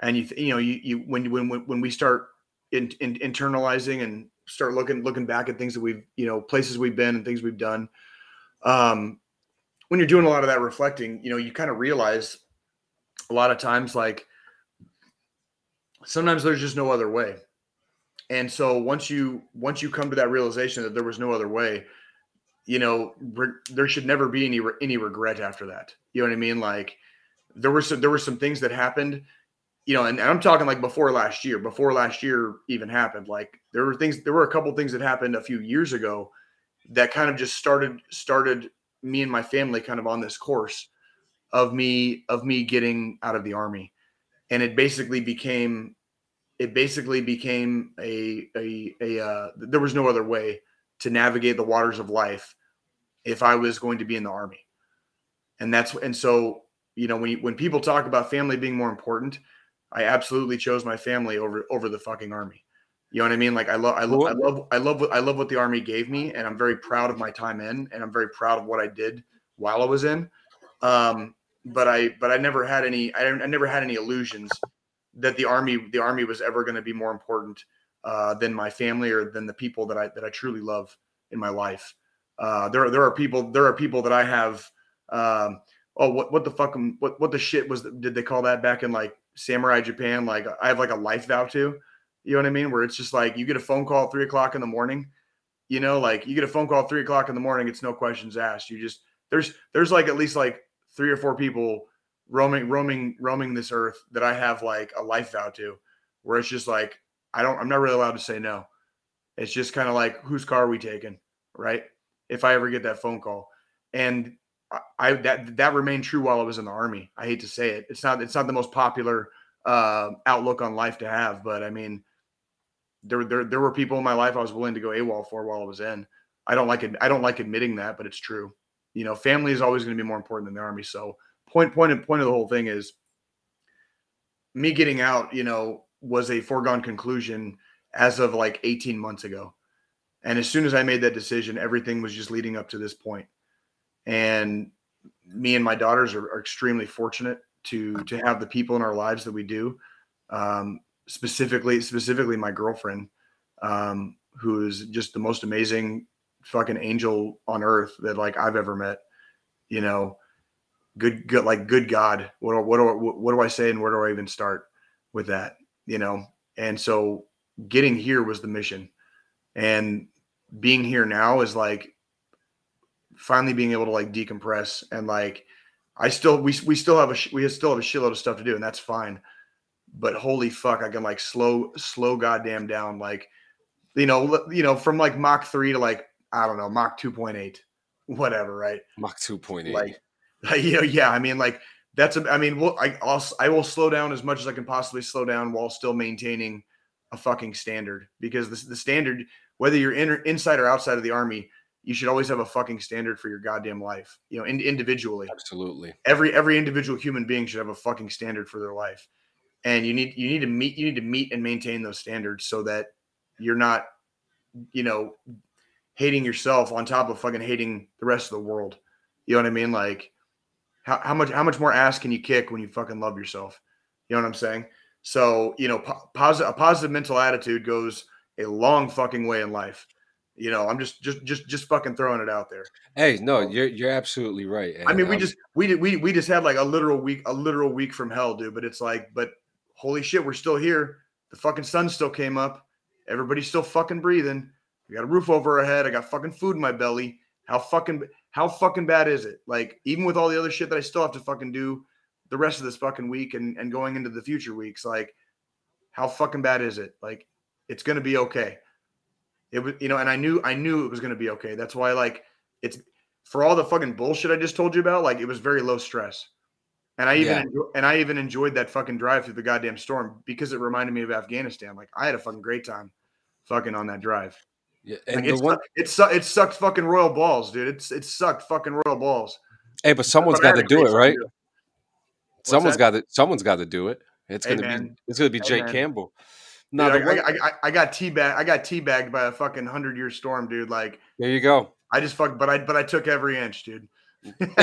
and you you know you you when when when when we start in, in, internalizing and start looking looking back at things that we've you know places we've been and things we've done. Um, when you're doing a lot of that reflecting, you know, you kind of realize a lot of times like sometimes there's just no other way and so once you once you come to that realization that there was no other way you know re- there should never be any re- any regret after that. You know what i mean? Like there were some there were some things that happened you know and, and i'm talking like before last year before last year even happened. Like there were things there were a couple things that happened a few years ago that kind of just started started me and my family kind of on this course of me of me getting out of the army. And it basically became it basically became a a a uh, there was no other way to navigate the waters of life if I was going to be in the army, and that's and so you know when you, when people talk about family being more important, I absolutely chose my family over over the fucking army. You know what I mean? Like I love I love I love I love what I love what the army gave me, and I'm very proud of my time in, and I'm very proud of what I did while I was in. Um, but I but I never had any I, I never had any illusions that the army the army was ever going to be more important uh, than my family or than the people that I that I truly love in my life. Uh, there there are people there are people that I have. Um, oh, what what the fuck what what the shit was did they call that back in like samurai Japan? Like I have like a life vow to. You know what I mean? Where it's just like you get a phone call three o'clock in the morning. You know, like you get a phone call three o'clock in the morning. It's no questions asked. You just there's there's like at least like three or four people roaming roaming roaming this earth that I have like a life vow to, where it's just like I don't I'm not really allowed to say no. It's just kind of like whose car are we taking, right? If I ever get that phone call, and I, that that remained true while I was in the army. I hate to say it. It's not it's not the most popular uh, outlook on life to have, but I mean, there there there were people in my life I was willing to go AWOL for while I was in. I don't like it. I don't like admitting that, but it's true. You know, family is always going to be more important than the army. So point point and point of the whole thing is me getting out you know was a foregone conclusion as of like 18 months ago. And as soon as i made that decision everything was just leading up to this point. and me and my daughters are, are extremely fortunate to to have the people in our lives that we do. Um, specifically specifically my girlfriend um, who is just the most amazing fucking angel on earth that like i've ever met you know? Good good like good god what what what do i say and where do i even start with that you know? And so getting here was the mission. And being here now is like finally being able to like decompress and like i still we, we still have a we still have a shitload of stuff to do and that's fine. But holy fuck i can like slow slow goddamn down like you know you know from like mach 3 to like i don't know mach 2.8 whatever right? Mach 2.8 like you know, yeah, I mean, like that's. A, I mean, we'll, I, I'll, I will slow down as much as I can possibly slow down while still maintaining a fucking standard because the, the standard, whether you're in or inside or outside of the army, you should always have a fucking standard for your goddamn life. You know, in, individually, absolutely. every every individual human being should have a fucking standard for their life, and you need you need to meet you need to meet and maintain those standards so that you're not, you know, hating yourself on top of fucking hating the rest of the world. You know what I mean? Like how, how much how much more ass can you kick when you fucking love yourself? You know what I'm saying? So you know, po- positive a positive mental attitude goes a long fucking way in life. You know, I'm just just just just fucking throwing it out there. Hey, no, you're you're absolutely right. I mean, we um, just we did we we just had like a literal week a literal week from hell, dude. But it's like, but holy shit, we're still here. The fucking sun still came up. Everybody's still fucking breathing. We got a roof over our head. I got fucking food in my belly. How fucking how fucking bad is it? Like, even with all the other shit that I still have to fucking do the rest of this fucking week and, and going into the future weeks, like, how fucking bad is it? Like, it's gonna be okay. It was, you know, and I knew I knew it was to be okay. That's why, like, it's for all the fucking bullshit I just told you about. Like, it was very low stress, and I even Yeah. enjo- and I even enjoyed that fucking drive through the goddamn storm because it reminded me of Afghanistan. Like, I had a fucking great time, fucking on that drive. Yeah, Like, and it, the one, sucked, it, su- it sucked fucking royal balls, dude. It's it sucked fucking royal balls. hey, but someone's got to do it, right? Someone's got to. Someone's got to do it. It's Hey, gonna be. It's gonna be Hey, Jake man. Campbell. Dude, No, I, the one, I, I, I got teabagged. I got teabagged by a fucking hundred year storm, dude. Like there you go. I just fuck, but I but I took every inch, dude. there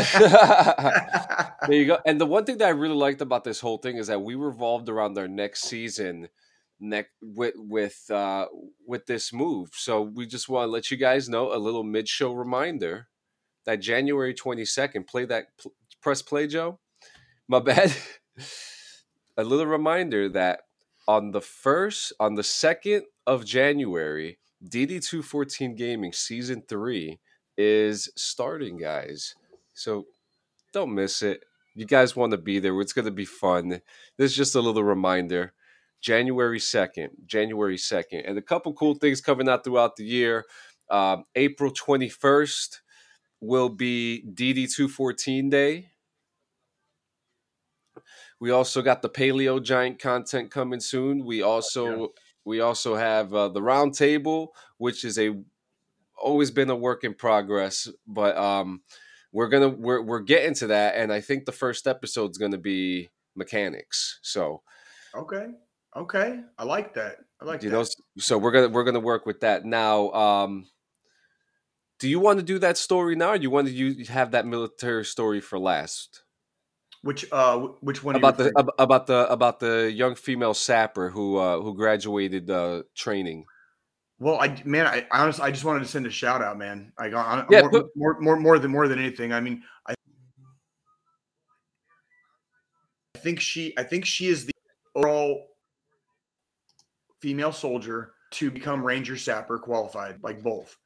you go. And the one thing that I really liked about this whole thing is that we revolved around our next season, with with uh, with this move. So we just want to let you guys know a little mid show reminder that January twenty second. Play that. Pl- press play, Joe. My bad. a little reminder that on the first, on the second of January, DD two fourteen Gaming season three is starting, guys. So don't miss it. You guys want to be there. It's going to be fun. This is just a little reminder. January 2nd, January 2nd. And a couple cool things coming out throughout the year. Um, April 21st will be DD214 Day. We also got the Paleo Giant content coming soon. We also we also have uh, the round table, which is a always been a work in progress, but um we're gonna we're we're getting to that, and I think the first episode's gonna be mechanics. So okay, okay, I like that. I like you that. know, so we're gonna we're gonna work with that now. Um, do you want to do that story now, or do you want to use, have that military story for last? which uh, which one? About the ab- about the about the young female sapper who uh, who graduated uh, training. Well, I man, I, honestly, I just wanted to send a shout out, man. I got Yeah, more, more, more, more than more than anything. I mean, I, I think she, I think she is the overall female soldier to become Ranger Sapper qualified, like both.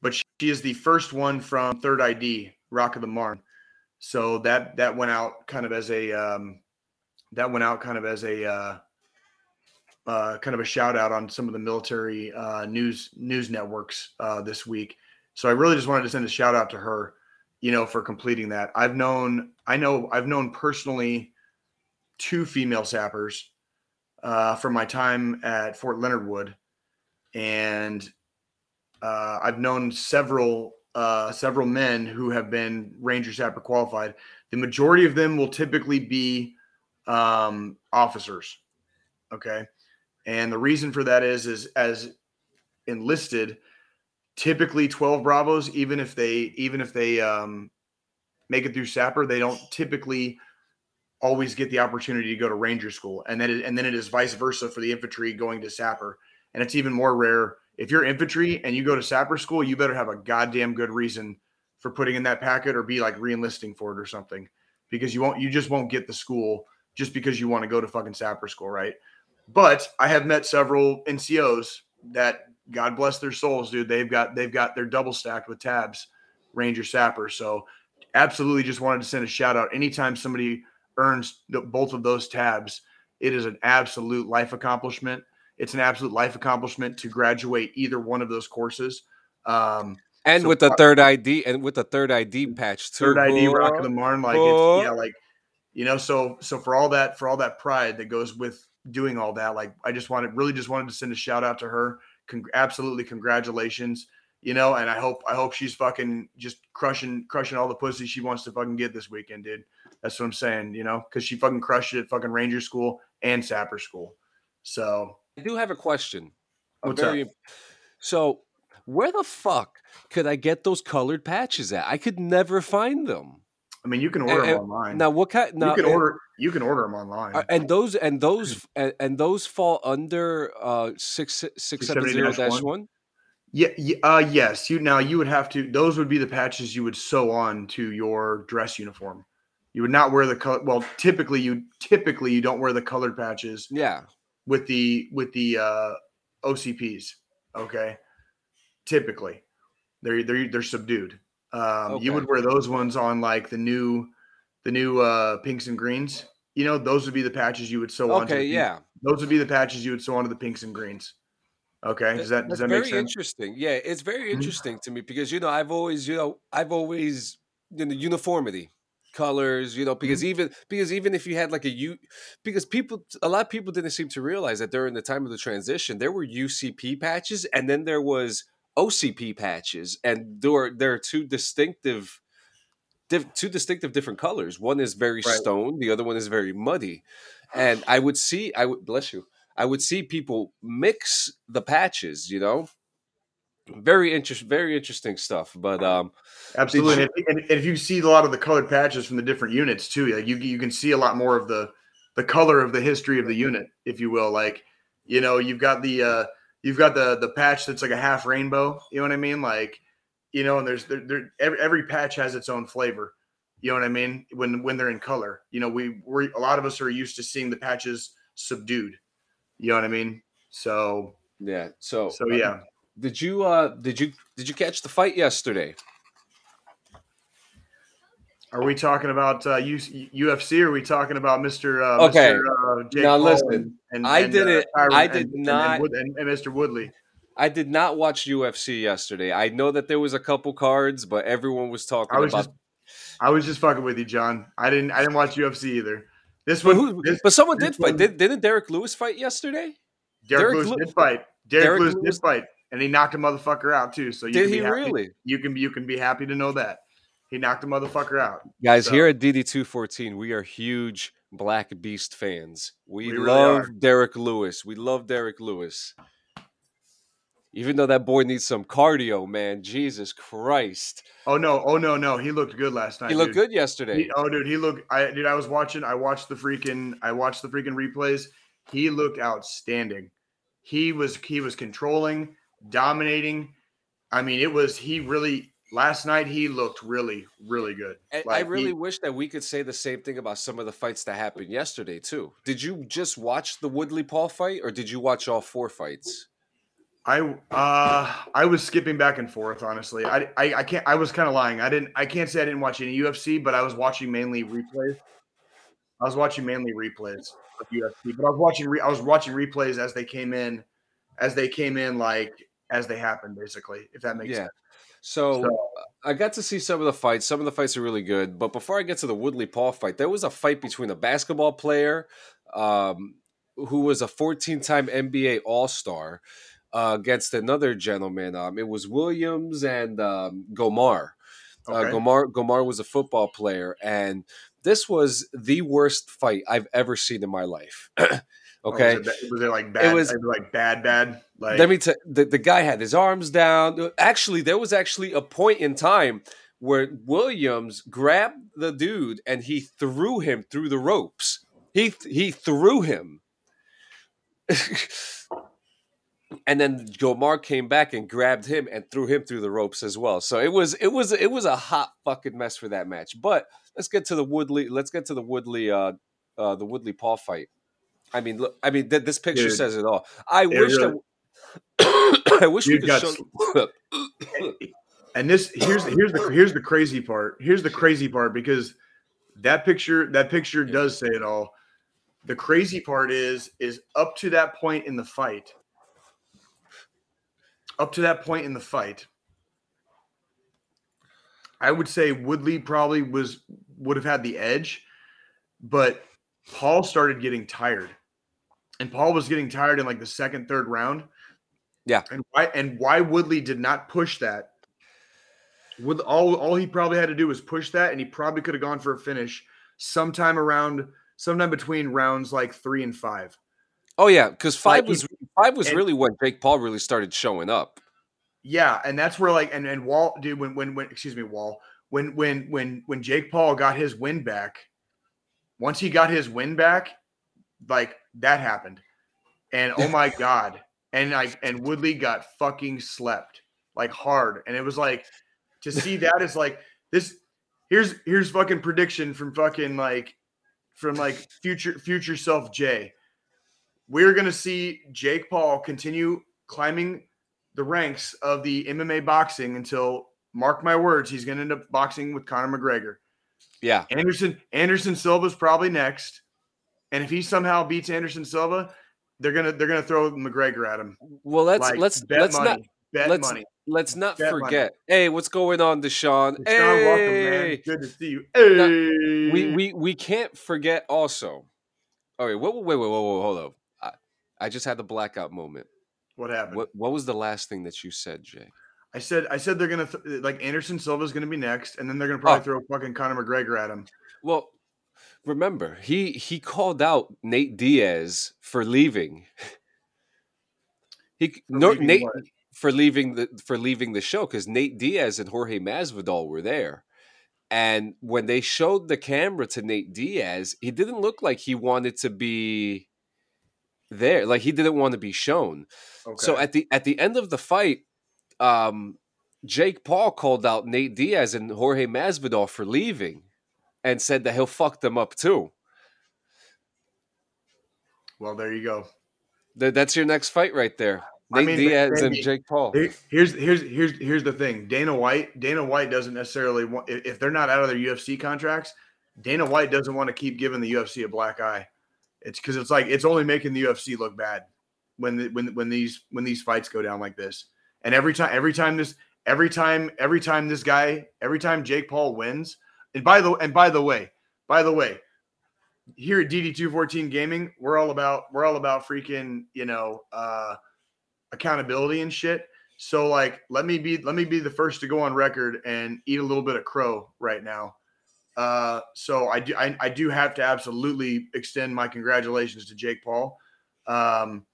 But she is the first one from Third ID, Rock of the Marne. So that that went out kind of as a um, that went out kind of as a uh, uh, kind of a shout out on some of the military uh, news news networks uh, this week. So I really just wanted to send a shout out to her, you know, for completing that. I've known, I know, I've known personally two female sappers uh, from my time at Fort Leonard Wood, and uh, I've known several uh, several men who have been Ranger Sapper qualified. The majority of them will typically be um, officers. Okay and the reason for that is is as enlisted typically 12 bravos even if they even if they um make it through sapper they don't typically always get the opportunity to go to ranger school and then it, and then it is vice versa for the infantry going to sapper and it's even more rare if you're infantry and you go to sapper school you better have a goddamn good reason for putting in that packet or be like re-enlisting for it or something because you won't you just won't get the school just because you want to go to fucking sapper school right but I have met several NCOs that God bless their souls, dude. They've got they've got they're double stacked with tabs, Ranger Sapper. So absolutely just wanted to send a shout out. Anytime somebody earns the, both of those tabs, it is an absolute life accomplishment. It's an absolute life accomplishment to graduate either one of those courses. Um, And So with the third ID and with the third ID patch too. third ID Rock of the Marne, like Oh. it's yeah, like you know, so so for all that for all that pride that goes with doing all that, like I just wanted really just wanted to send a shout out to her. Absolutely, congratulations, you know, and I hope I hope she's fucking just crushing crushing all the pussy she wants to fucking get this weekend, dude. That's what I'm saying, you know, because she fucking crushed it at fucking Ranger School and Sapper School. So I do have a question. A What's up? So, where the fuck could I get those colored patches at? I could never find them. I mean, you can order And- them and online. Now, what kind? Now, you can and- order you can order them online. uh, and those and those and, those fall under uh six six seven zero dash 670-1? one. Yeah, uh, yes. You now you would have to. Those would be the patches you would sew on to your dress uniform. You would not wear the color. Well, typically you typically you don't wear the colored patches Yeah. with the with the uh, OCPs. Okay, typically they're they're they're subdued. Um, Okay. You would wear those ones on like the new the new uh, pinks and greens. You know, those would be the patches you would sew on. Okay. Yeah. those would be the patches you would sew onto the pinks and greens. Okay, does that does that very make sense? interesting. Yeah, it's very Mhm. interesting to me because you know I've always you know I've always you know uniformity, colors. You know Mm-hmm. because even because even if you had like a U, because people a lot of people didn't seem to realize that during the time of the transition there were UCP patches and then there was OCP patches and there are there are two distinctive. diff- Two distinctive different colors. One is very Right. stone. The other one is very muddy. And I would see, I would bless you. I would see people mix the patches, you know. Very interesting, very interesting stuff. But um, Absolutely, you- and, if- and, if you see a lot of the colored patches from the different units too, like you you can see a lot more of the the color of the history of the unit, if you will. Like, you know, you've got the uh you've got the the patch that's like a half rainbow. You know what I mean? Like, you know, and there's there, there every, every patch has its own flavor. You know what I mean? When when they're in color, you know, we we a lot of us are used to seeing the patches subdued. You know what I mean? So yeah. So so uh, yeah. Did you uh did you did you catch the fight yesterday? Are we talking about uh, U- UFC? Or are we talking about Mr. Uh, Okay. Mr. Uh, Jake Now Paul listen, and, and, I and, didn't- Uh, I did and- and not- Wood- and, and Mr. Woodley. I did not watch UFC yesterday. I know that there was a couple cards, but everyone was talking I was about. just, I was just fucking with you, John. I didn't, I didn't watch UFC either. This but, one, who, this, but someone did fight. one- Did, didn't Derrick Lewis fight yesterday? Derrick, Derrick Lewis Lew- did fight. Derrick, Derrick Lewis, Lewis- did fight, and he knocked a motherfucker out too. So you Did can he be happy, really? You can, you can be happy to know that he knocked a motherfucker out. Guys, So- here at DD214, we are huge Black Beast fans. We, We love are. Derrick Lewis. We love Derrick Lewis. Even though that boy needs some cardio, man. Jesus Christ. Oh no, oh no, no, he looked good last night. He looked dude. good yesterday. He, oh, dude, he looked. I dude, I was watching. I watched the freaking. I watched the freaking replays. He looked outstanding. He was. He was controlling, dominating. I mean, it was. He really. Last night, he looked really, really good. And I really he- wish that we could say the same thing about some of the fights that happened yesterday, too. Did you just watch the Woodley Paul fight, or did you watch all four fights? I uh I was skipping back and forth honestly. I I, I can't I was kind of lying. I didn't I can't say I didn't watch any UFC, but I was watching mainly replays. I was watching mainly replays of UFC, but I was watching re- I was watching replays as they came in as they came in like as they happened basically, if that makes Yeah. sense. So, So- I got to see some of the fights. Some of the fights are really good. But before I get to the Woodley Paul fight, there was a fight between a basketball player um, who was a 14 time NBA All Star uh, against another gentleman. Um, it was Williams and um, Gomar. Uh, Okay. Gomar Gomar was a football player, and this was the worst fight I've ever seen in my life. Oh, okay, was, it, was it like bad? was- Was, like bad, bad. Like let me tell the, the guy had his arms down. Actually, there was actually a point in time where Williams grabbed the dude and he threw him through the ropes. He he threw him. and then Gomar came back and grabbed him and threw him through the ropes as well. So it was it was it was a hot fucking mess for that match. But let's get to the Woodley. Let's get to the Woodley uh, uh the Woodley Paul fight. I mean, look. I mean, th- this picture Dude. says it all. I wish really- that. I wish we Dude could got show. And this here's here's the here's the crazy part. Here's the crazy part because that picture that picture does say it all. The crazy part is is up to that point in the fight. Up to that point in the fight, I would say Woodley probably was would have had the edge, but Paul started getting tired. And Paul was getting tired in like the second, third round. Yeah. And why and why Woodley did not push that with all all he probably had to do was push that and he probably could have gone for a finish sometime around sometime between rounds like three and five oh yeah, because five Like, was five was and- really when Jake Paul really started showing up. yeah and that's where like and and wall dude when when when excuse me wall when when when when jake paul got his win back once he got his win back like that happened and oh my god and like and woodley got fucking slept like hard and it was like to see that is like this here's here's fucking prediction from fucking like from like future future self jay. We're gonna see jake paul continue climbing the ranks of the mma boxing until mark my words he's gonna end up boxing with conor mcgregor. Yeah, anderson anderson silva's probably next and if he somehow beats anderson silva they're gonna they're gonna throw McGregor at him. Well, let's Like, let's let's money, not bet let's- money. let's not Bet money. forget. Hey, what's going on, Deshaun? Sean, hey, welcome, man. Good to see you. Hey, we we we can't forget also. Okay, wait, wait, wait, wait, wait, wait hold up. I, I just had the blackout moment. what happened? What what was the last thing that you said, Jay? I said I said they're gonna th- like Anderson Silva's gonna be next, and then they're gonna probably Oh. throw fucking Conor McGregor at him. Well, remember he he called out Nate Diaz for leaving. He For no, leaving Nate what? for leaving the for leaving the show because Nate Diaz and Jorge Masvidal were there, and when they showed the camera to Nate Diaz, he didn't look like he wanted to be there. Like he didn't want to be shown. Okay. So at the at the end of the fight, um, Jake Paul called out Nate Diaz and Jorge Masvidal for leaving, and said that he'll fuck them up too. well, there you go. Th- that's your next fight right there. I Nate mean, Diaz and Jake Paul. Here's here's here's here's the thing. Dana White Dana White doesn't necessarily want if if they're not out of their UFC contracts. Dana White doesn't want to keep giving the UFC a black eye. It's because it's like it's only making the UFC look bad when the, when when these when these fights go down like this. And every time every time this every time every time this guy every time Jake Paul wins. And by the and by the way, by the way, here at DD214 Gaming, we're all about we're all about freaking, you know, uh accountability and shit. So like let me be let me be the first to go on record and eat a little bit of crow right now. Uh so I do I, I do have to absolutely extend my congratulations to Jake Paul. Um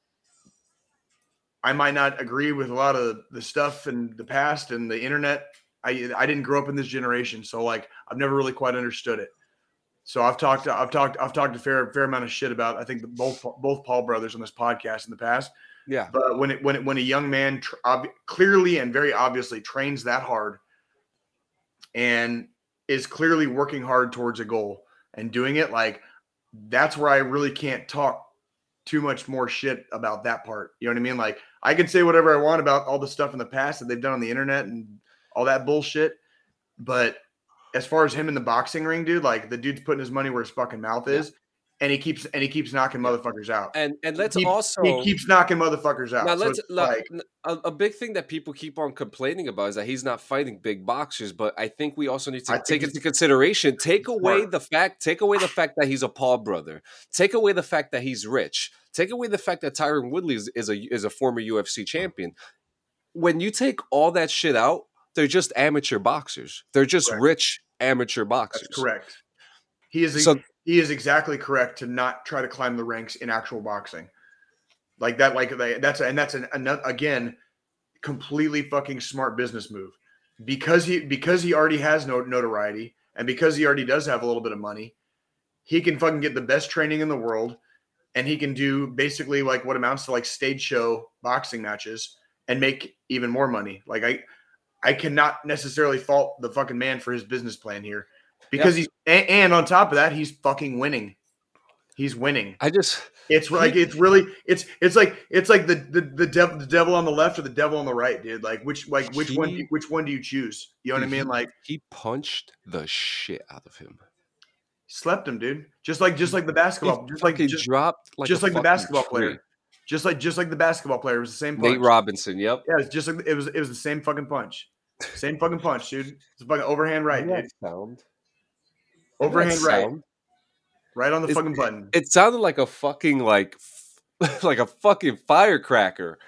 I might not agree with a lot of the stuff in the past and the internet. I I didn't grow up in this generation, so like I've never really quite understood it. So I've talked I've talked I've talked a fair fair amount of shit about I think both both Paul brothers on this podcast in the past. Yeah. But when it when it, when a young man tr- ob- clearly and very obviously trains that hard and is clearly working hard towards a goal and doing it like that's where I really can't talk too much more shit about that part. You know what I mean? Like I can say whatever I want about all the stuff in the past that they've done on the internet and all that bullshit, but as far as him in the boxing ring, dude, like the dude's putting his money where his fucking mouth is, and he keeps and he keeps knocking motherfuckers out. And and let's He- also he keeps knocking motherfuckers out. now let's it's like, a, a big thing that people keep on complaining about is that he's not fighting big boxers. But I think we also need to think take into consideration take away Smart. the fact take away the fact that he's a Paul brother. Take away the fact that he's rich. Take away the fact that Tyron Woodley is, is a is a former UFC champion. When you take all that shit out, they're just amateur boxers. They're just Correct. rich amateur boxers. that's correct. He is So he is exactly correct to not try to climb the ranks in actual boxing, like that. Like they- that's and that's an, another again completely fucking smart business move because he because he already has no notoriety and because he already does have a little bit of money, he can fucking get the best training in the world, and he can do basically like what amounts to like stage show boxing matches and make even more money. Like I, I cannot necessarily fault the fucking man for his business plan here because he's and, and on top of that he's fucking winning. He's winning. I just It's like it's really it's it's like it's like the the the devil the devil on the left or the devil on the right, dude. Like which like which one do you, which one do you choose? You know what I mean? Like he punched the shit out of him. slept him, dude. Just like just like the basketball, just like just, dropped like just like the basketball tree. player. Just like just like the basketball player it was the same punch. Nate Robinson. Yep. Yeah, it's just like it was it was the same fucking punch. Same fucking punch, dude. It's a fucking overhand right, dude. sound? Overhand right. sound? Right on the It's- fucking button. It sounded like a fucking like like a fucking firecracker.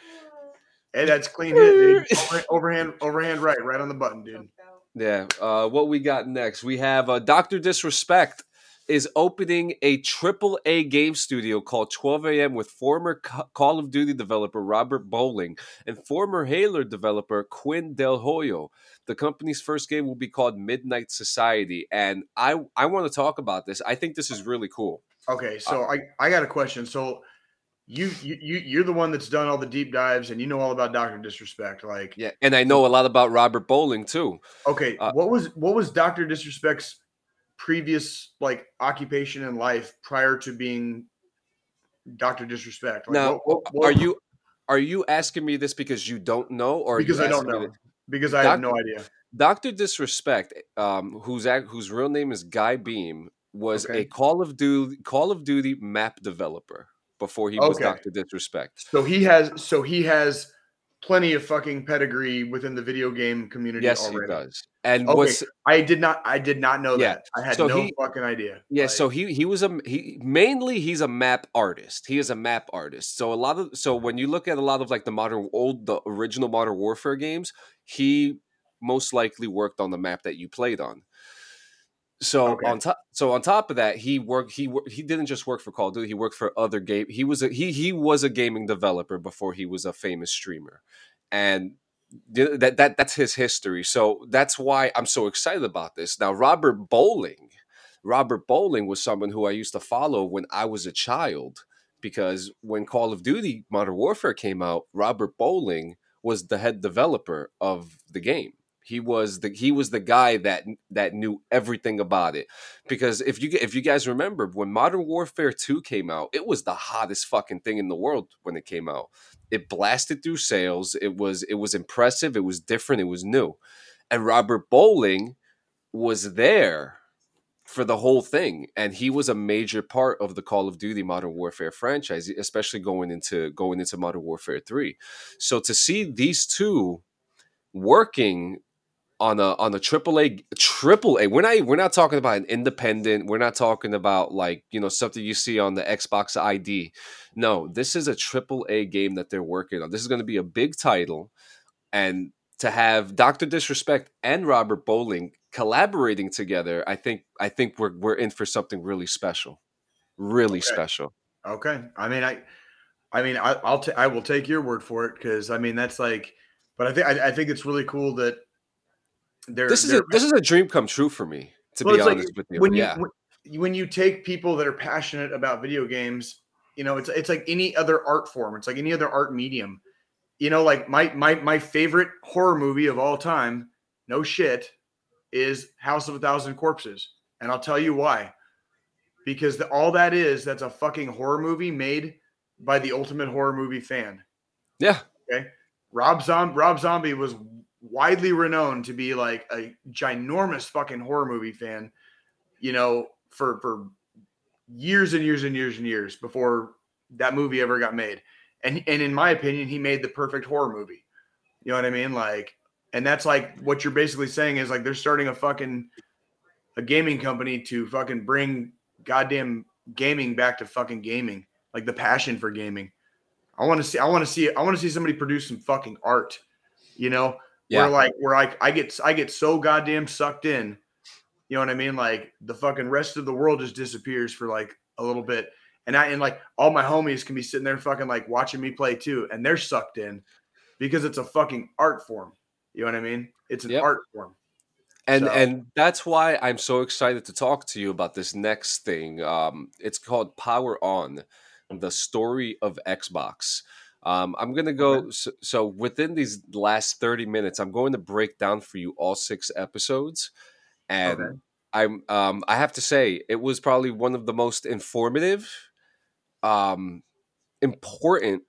Hey, that's clean hit, dude. Over- overhand, overhand right, right on the button, dude. Yeah. Uh, what we got next? We have uh, Doctor Disrespect is opening a triple A game studio called 12 a.m. with former Call of Duty developer Robert Bowling and former Halo developer Quinn DelHoyo. The company's first game will be called Midnight Society, and I I want to talk about this. I think this is really cool. Okay, so I, I got a question. So you you you- you're the one that's done all the deep dives and you know all about Doctor Disrespect. Like, Yeah, and I know a lot about Robert Bowling too. okay, Uh, what was what was Doctor Disrespect's previous like occupation in life prior to being Doctor Disrespect? Like, now, what- what- what- are you are you asking me this because you don't know, or because I don't know because I have no idea. Doctor Disrespect, um, whose whose real name is Guy Beahm, was Okay. a Call of Duty Call of Duty map developer. before he was Okay. Doctor Disrespect. So he has so he has plenty of fucking pedigree within the video game community Yes, already. he does. And Okay, what's I did not I did not know Yeah, that. I had so no he- fucking idea. Yeah, Like, so he he was a he mainly he's a map artist. He is a map artist. So a lot of so when you look at a lot of like the modern old the original Modern Warfare games, he most likely worked on the map that you played on. So Okay. on top so on top of that, he worked he he didn't just work for Call of Duty, he worked for other game. He was a he he was a gaming developer before he was a famous streamer. And that that that's his history. So that's why I'm so excited about this. Now Robert Bowling Robert Bowling was someone who I used to follow when I was a child because when Call of Duty Modern Warfare came out, Robert Bowling was the head developer of the game. He was the he was the guy that that knew everything about it. Because if you if you guys remember when Modern Warfare 2 came out, it was the hottest fucking thing in the world when it came out. It blasted through sales. It was it was impressive, it was different, it was new. And Robert Bowling was there for the whole thing and he was a major part of the call of duty modern warfare franchise especially going into going into modern warfare 3 so to see these two working on a on a triple a triple a we're not we're not talking about an independent we're not talking about like you know something you see on the xbox id no this is a triple a game that they're working on this is going to be a big title and to have Dr. Disrespect and Robert Bowling collaborating together, I think I think we're we're in for something really special. Really Okay. special. Okay. I mean, I, I mean, I, I'll ta- I will take your word for it because I mean that's like, but I think I, I think it's really cool that they're This is they're, a this is a dream come true for me, to Well, be it's like honest with you. when you yeah. when, when you take people that are passionate about video games, you know, it's it's like any other art form. It's like any other art medium. You know, like my my my favorite horror movie of all time, no shit, is House of a Thousand Corpses, and I'll tell you why. Because the, all that is, that's a fucking horror movie made by the ultimate horror movie fan. yeah. Okay. Rob Zombie Rob Zombie was widely renowned to be like a ginormous fucking horror movie fan, you know, for for years and years and years and years before that movie ever got made. And and in my opinion, he made the perfect horror movie. You know what I mean? Like and that's like what you're basically saying is like they're starting a fucking a gaming company to fucking bring goddamn gaming back to fucking gaming, like the passion for gaming. I want to see. I want to see. I want to see somebody produce some fucking art. You know, Yeah. where like where I I get I get so goddamn sucked in. You know what I mean? Like the fucking rest of the world just disappears for like a little bit, and I and like all my homies can be sitting there fucking like watching me play too, and they're sucked in because it's a fucking art form. You know what I mean? It's an Yep. art form. and So- and that's why I'm so excited to talk to you about this next thing. Um, it's called Power On, the story of Xbox. Um, I'm gonna go so, so within these last 30 minutes, I'm going to break down for you all six episodes, and Okay. I'm um, I have to say it was probably one of the most informative, um, important,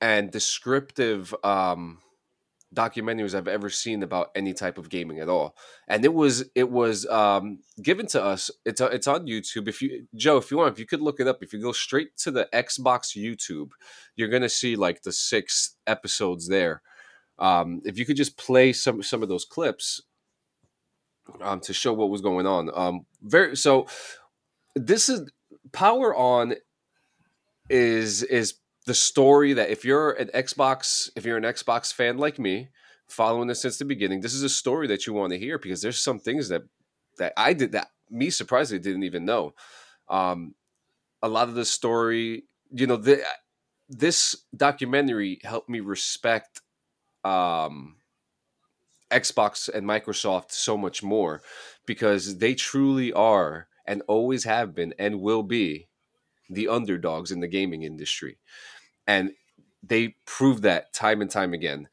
and descriptive um, documentaries I've ever seen about any type of gaming at all. And it was it was um, given to us. It's uh, it's on YouTube. If you Joe, if you want, if you could look it up, if you go straight to the Xbox YouTube, you're gonna see like the six episodes there. Um, if you could just play some some of those clips um, to show what was going on. Um, very so. This is Power On is is the story that if you're an Xbox if you're an Xbox fan like me, following this since the beginning, this is a story that you want to hear because there's some things that that I did that me surprisingly didn't even know. Um, a lot of the story, you know, the, this documentary helped me respect um, Xbox and Microsoft so much more because they truly are and always have been and will be the underdogs in the gaming industry. And they prove that time and time again.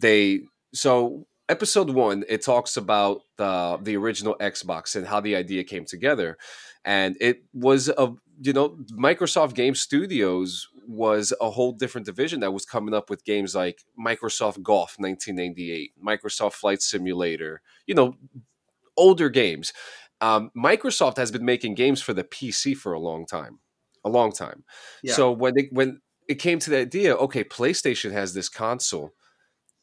They so episode 1 it talks about the the original Xbox and how the idea came together and it was a you know Microsoft Game Studios was a whole different division that was coming up with games like Microsoft Golf 1998, Microsoft Flight Simulator, you know, older games. Um, Microsoft has been making games for the PC for a long time, a long time. Yeah. So when they, when it came to the idea, okay, PlayStation has this console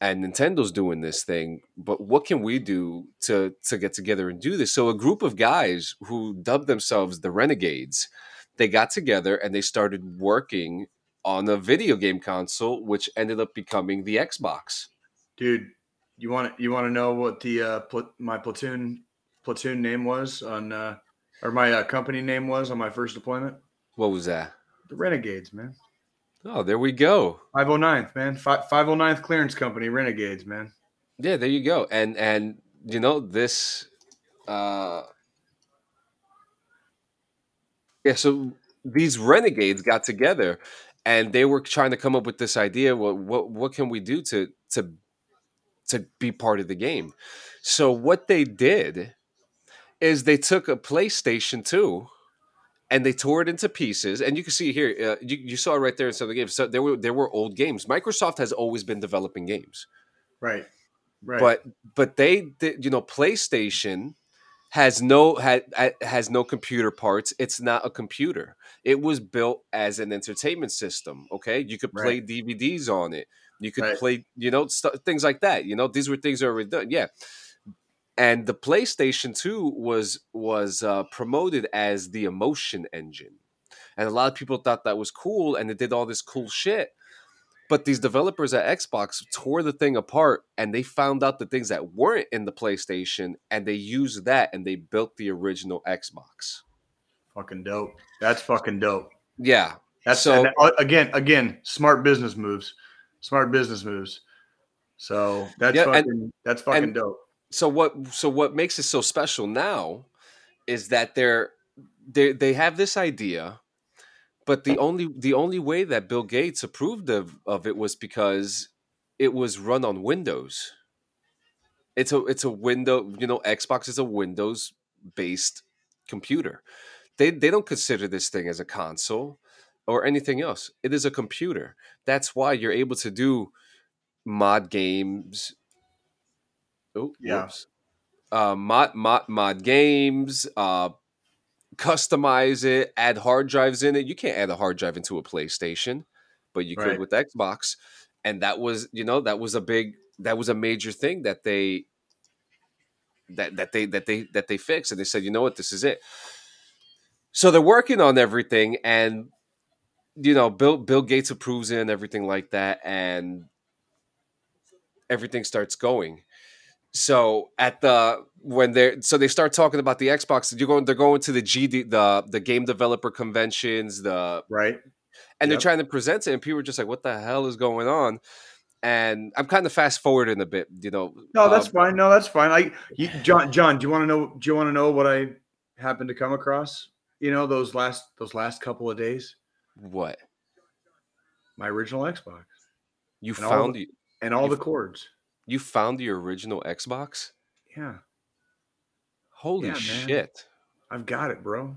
and Nintendo's doing this thing, but what can we do to to get together and do this? So a group of guys who dubbed themselves the Renegades, they got together and they started working on a video game console, which ended up becoming the Xbox. dude, you want you want to know what the uh, pl- my platoon platoon name was on uh, or my uh, company name was on my first deployment? What was that? The Renegades, man. Oh, there we go. 509th, man. Fi 509th Clearance Company, Renegades, man. Yeah, there you go. And and you know this uh Yeah, so these renegades got together and they were trying to come up with this idea what what what can we do to to to be part of the game. So what they did is they took a PlayStation 2 and they tore it into pieces and you can see here uh, you, you saw it right there in some of the games so there were there were old games microsoft has always been developing games Right. Right. but but they did you know playstation has no had has no computer parts it's not a computer it was built as an entertainment system okay you could play Right. dvds on it you could Right. play you know st- things like that you know these were things that were done yeah and the playstation 2 was was uh, promoted as the emotion engine and a lot of people thought that was cool and it did all this cool shit but these developers at Xbox tore the thing apart and they found out the things that weren't in the PlayStation and they used that and they built the original Xbox. fucking dope. That's fucking dope. Yeah. That's So- and, uh, again, again, smart business moves. Smart business moves. So that's Yeah, and- fucking that's fucking and- dope. So what so what makes it so special now is that they're they they have this idea but the only the only way that Bill Gates approved of, of it was because it was run on Windows. It's a it's a window, you know, Xbox is a Windows based computer. They they don't consider this thing as a console or anything else. It is a computer. That's why you're able to do mod games. Oh, Yeah. whoops. Uh, mod mod mod games, uh, customize it, add hard drives in it. You can't add a hard drive into a PlayStation, but you could with Xbox. And that was, you know, that was a big, that was a major thing that they, that that they that they that they fixed, and they said, you know what, this is it. So they're working on everything, and you know, Bill Bill Gates approves it and everything like that, and everything starts going. So at the when they're so they start talking about the Xbox, you're going they're going to the GD the the game developer conventions, the Right. and they're trying to present it, and people are just like, "What the hell is going on?" And I'm kind of fast forwarding a bit, you know. No, that's um, fine. No, that's fine. I you, John John, do you want to know do you want to know what I happened to come across? You know, those last those last couple of days? What My original Xbox you And all found? the- you, and all the cords. You found the original Xbox? Yeah. Holy Yeah, shit! I've got it, bro.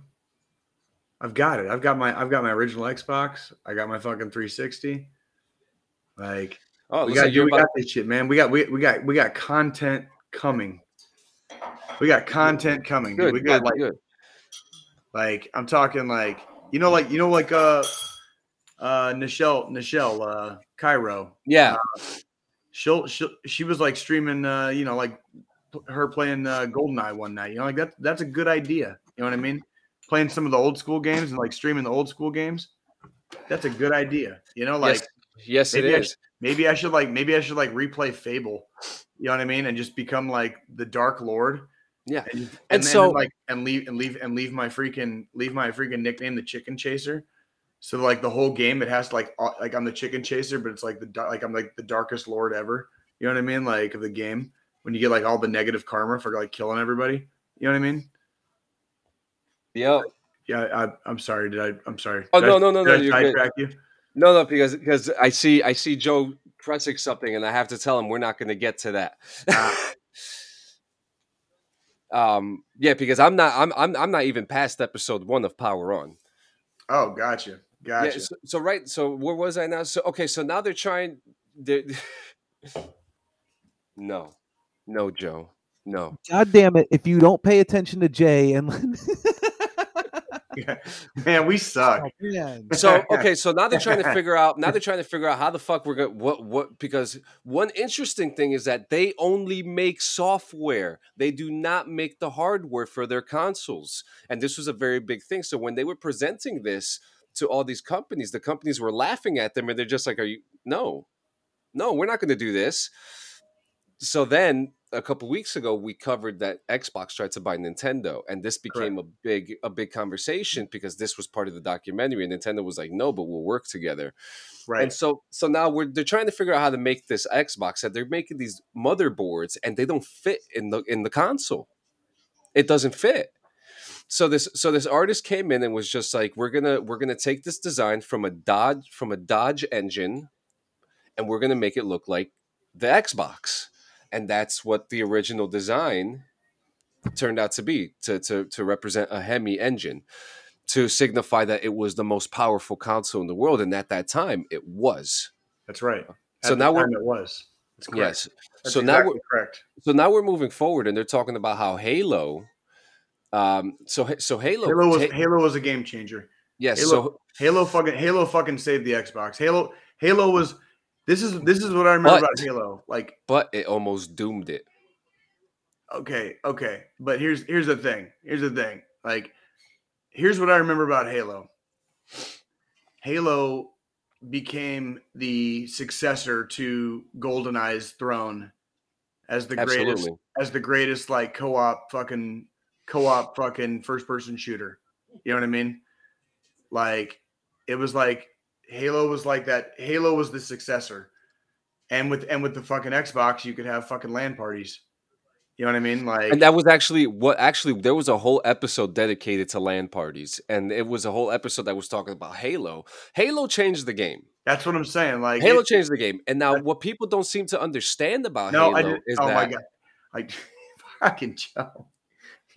I've got it. I've got my I've got my original Xbox. I got my fucking 360. Like Oh, we got like we about. got this shit, man. We got we, we got we got content coming. We got content coming. Good, we got good, like good. like I'm talking like you know like you know like uh uh Nichelle Nichelle uh Cairo. Yeah, She'll she she was like streaming uh you know like her playing uh Goldeneye one night. You know like that that's a good idea. You know what I mean? Playing some of the old school games and like streaming the old school games. That's a good idea. You know like yes, yes, it maybe I is. maybe I should like maybe I should like replay Fable. You know what I mean? And just become like the Dark Lord. Yeah. And, and, And then, so- like and leave and leave and leave my freaking leave my freaking nickname the Chicken Chaser. So like the whole game, it has to like like I'm the Chicken Chaser, but it's like the like I'm like the darkest Lord ever. You know what I mean? Like of the game when you get like all the negative karma for like killing everybody. You know what I mean? Yeah. Yeah, I, I'm sorry. Did I? I'm sorry. Oh Did I- no, no, no, no. did I You're good. you? No, no, because because I see I see Joe pressing something, and I have to tell him we're not going to get to that. Ah. um, yeah, because I'm not I'm I'm I'm not even past episode one of Power On. Oh, gotcha, gotcha. Yeah. So, so right. So where was I now? So okay. So now they're trying. They're, no, no, Joe. No. God damn it! If you don't pay attention to Jay and Man, we suck. Oh, man. so okay so now they're trying to figure out now they're trying to figure out how the fuck we're gonna what what because one interesting thing is that they only make software they do not make the hardware for their consoles and this was a very big thing so when they were presenting this to all these companies the companies were laughing at them and they're just like are you no no we're not going to do this so then a couple weeks ago we covered that Xbox tried to buy Nintendo and this became a big a big conversation because this was part of the documentary and Nintendo was like no but we'll work together. Right. And so so now we're they're trying to figure out how to make this Xbox and they're making these motherboards and they don't fit in the in the console. It doesn't fit. So this so this artist came in and was just like we're going to we're to take this design from a Dodge from a Dodge engine and we're going to make it look like the Xbox and that's what the original design turned out to be to to to represent a Hemi engine to signify that it was the most powerful console in the world and at that time it was That's right. So At the now we're- it was. Yes That's so now we're correct. so now we're moving forward and they're talking about how Halo um so so Halo Halo was ta- Halo was a game changer. yes Halo- so Halo fucking Halo fucking saved the Xbox. Halo Halo was this is this is what I remember But- about Halo. Like but it almost doomed it okay, okay, but here's here's the thing. Here's the thing. Like here's what I remember about Halo. Halo became the successor to GoldenEye's throne as the greatest as the greatest like co-op fucking co-op fucking first person shooter. You know what I mean? Like it was like Halo was like that. Halo was the successor. And with and with the fucking Xbox, you could have fucking LAN parties. You know what I mean? Like and that was actually what actually there was a whole episode dedicated to LAN parties and it was a whole episode that was talking about halo halo changed the game that's what I'm saying. Like halo it- changed the game and now what people don't seem to understand about no, halo I did, is oh that my god. I fucking Joe.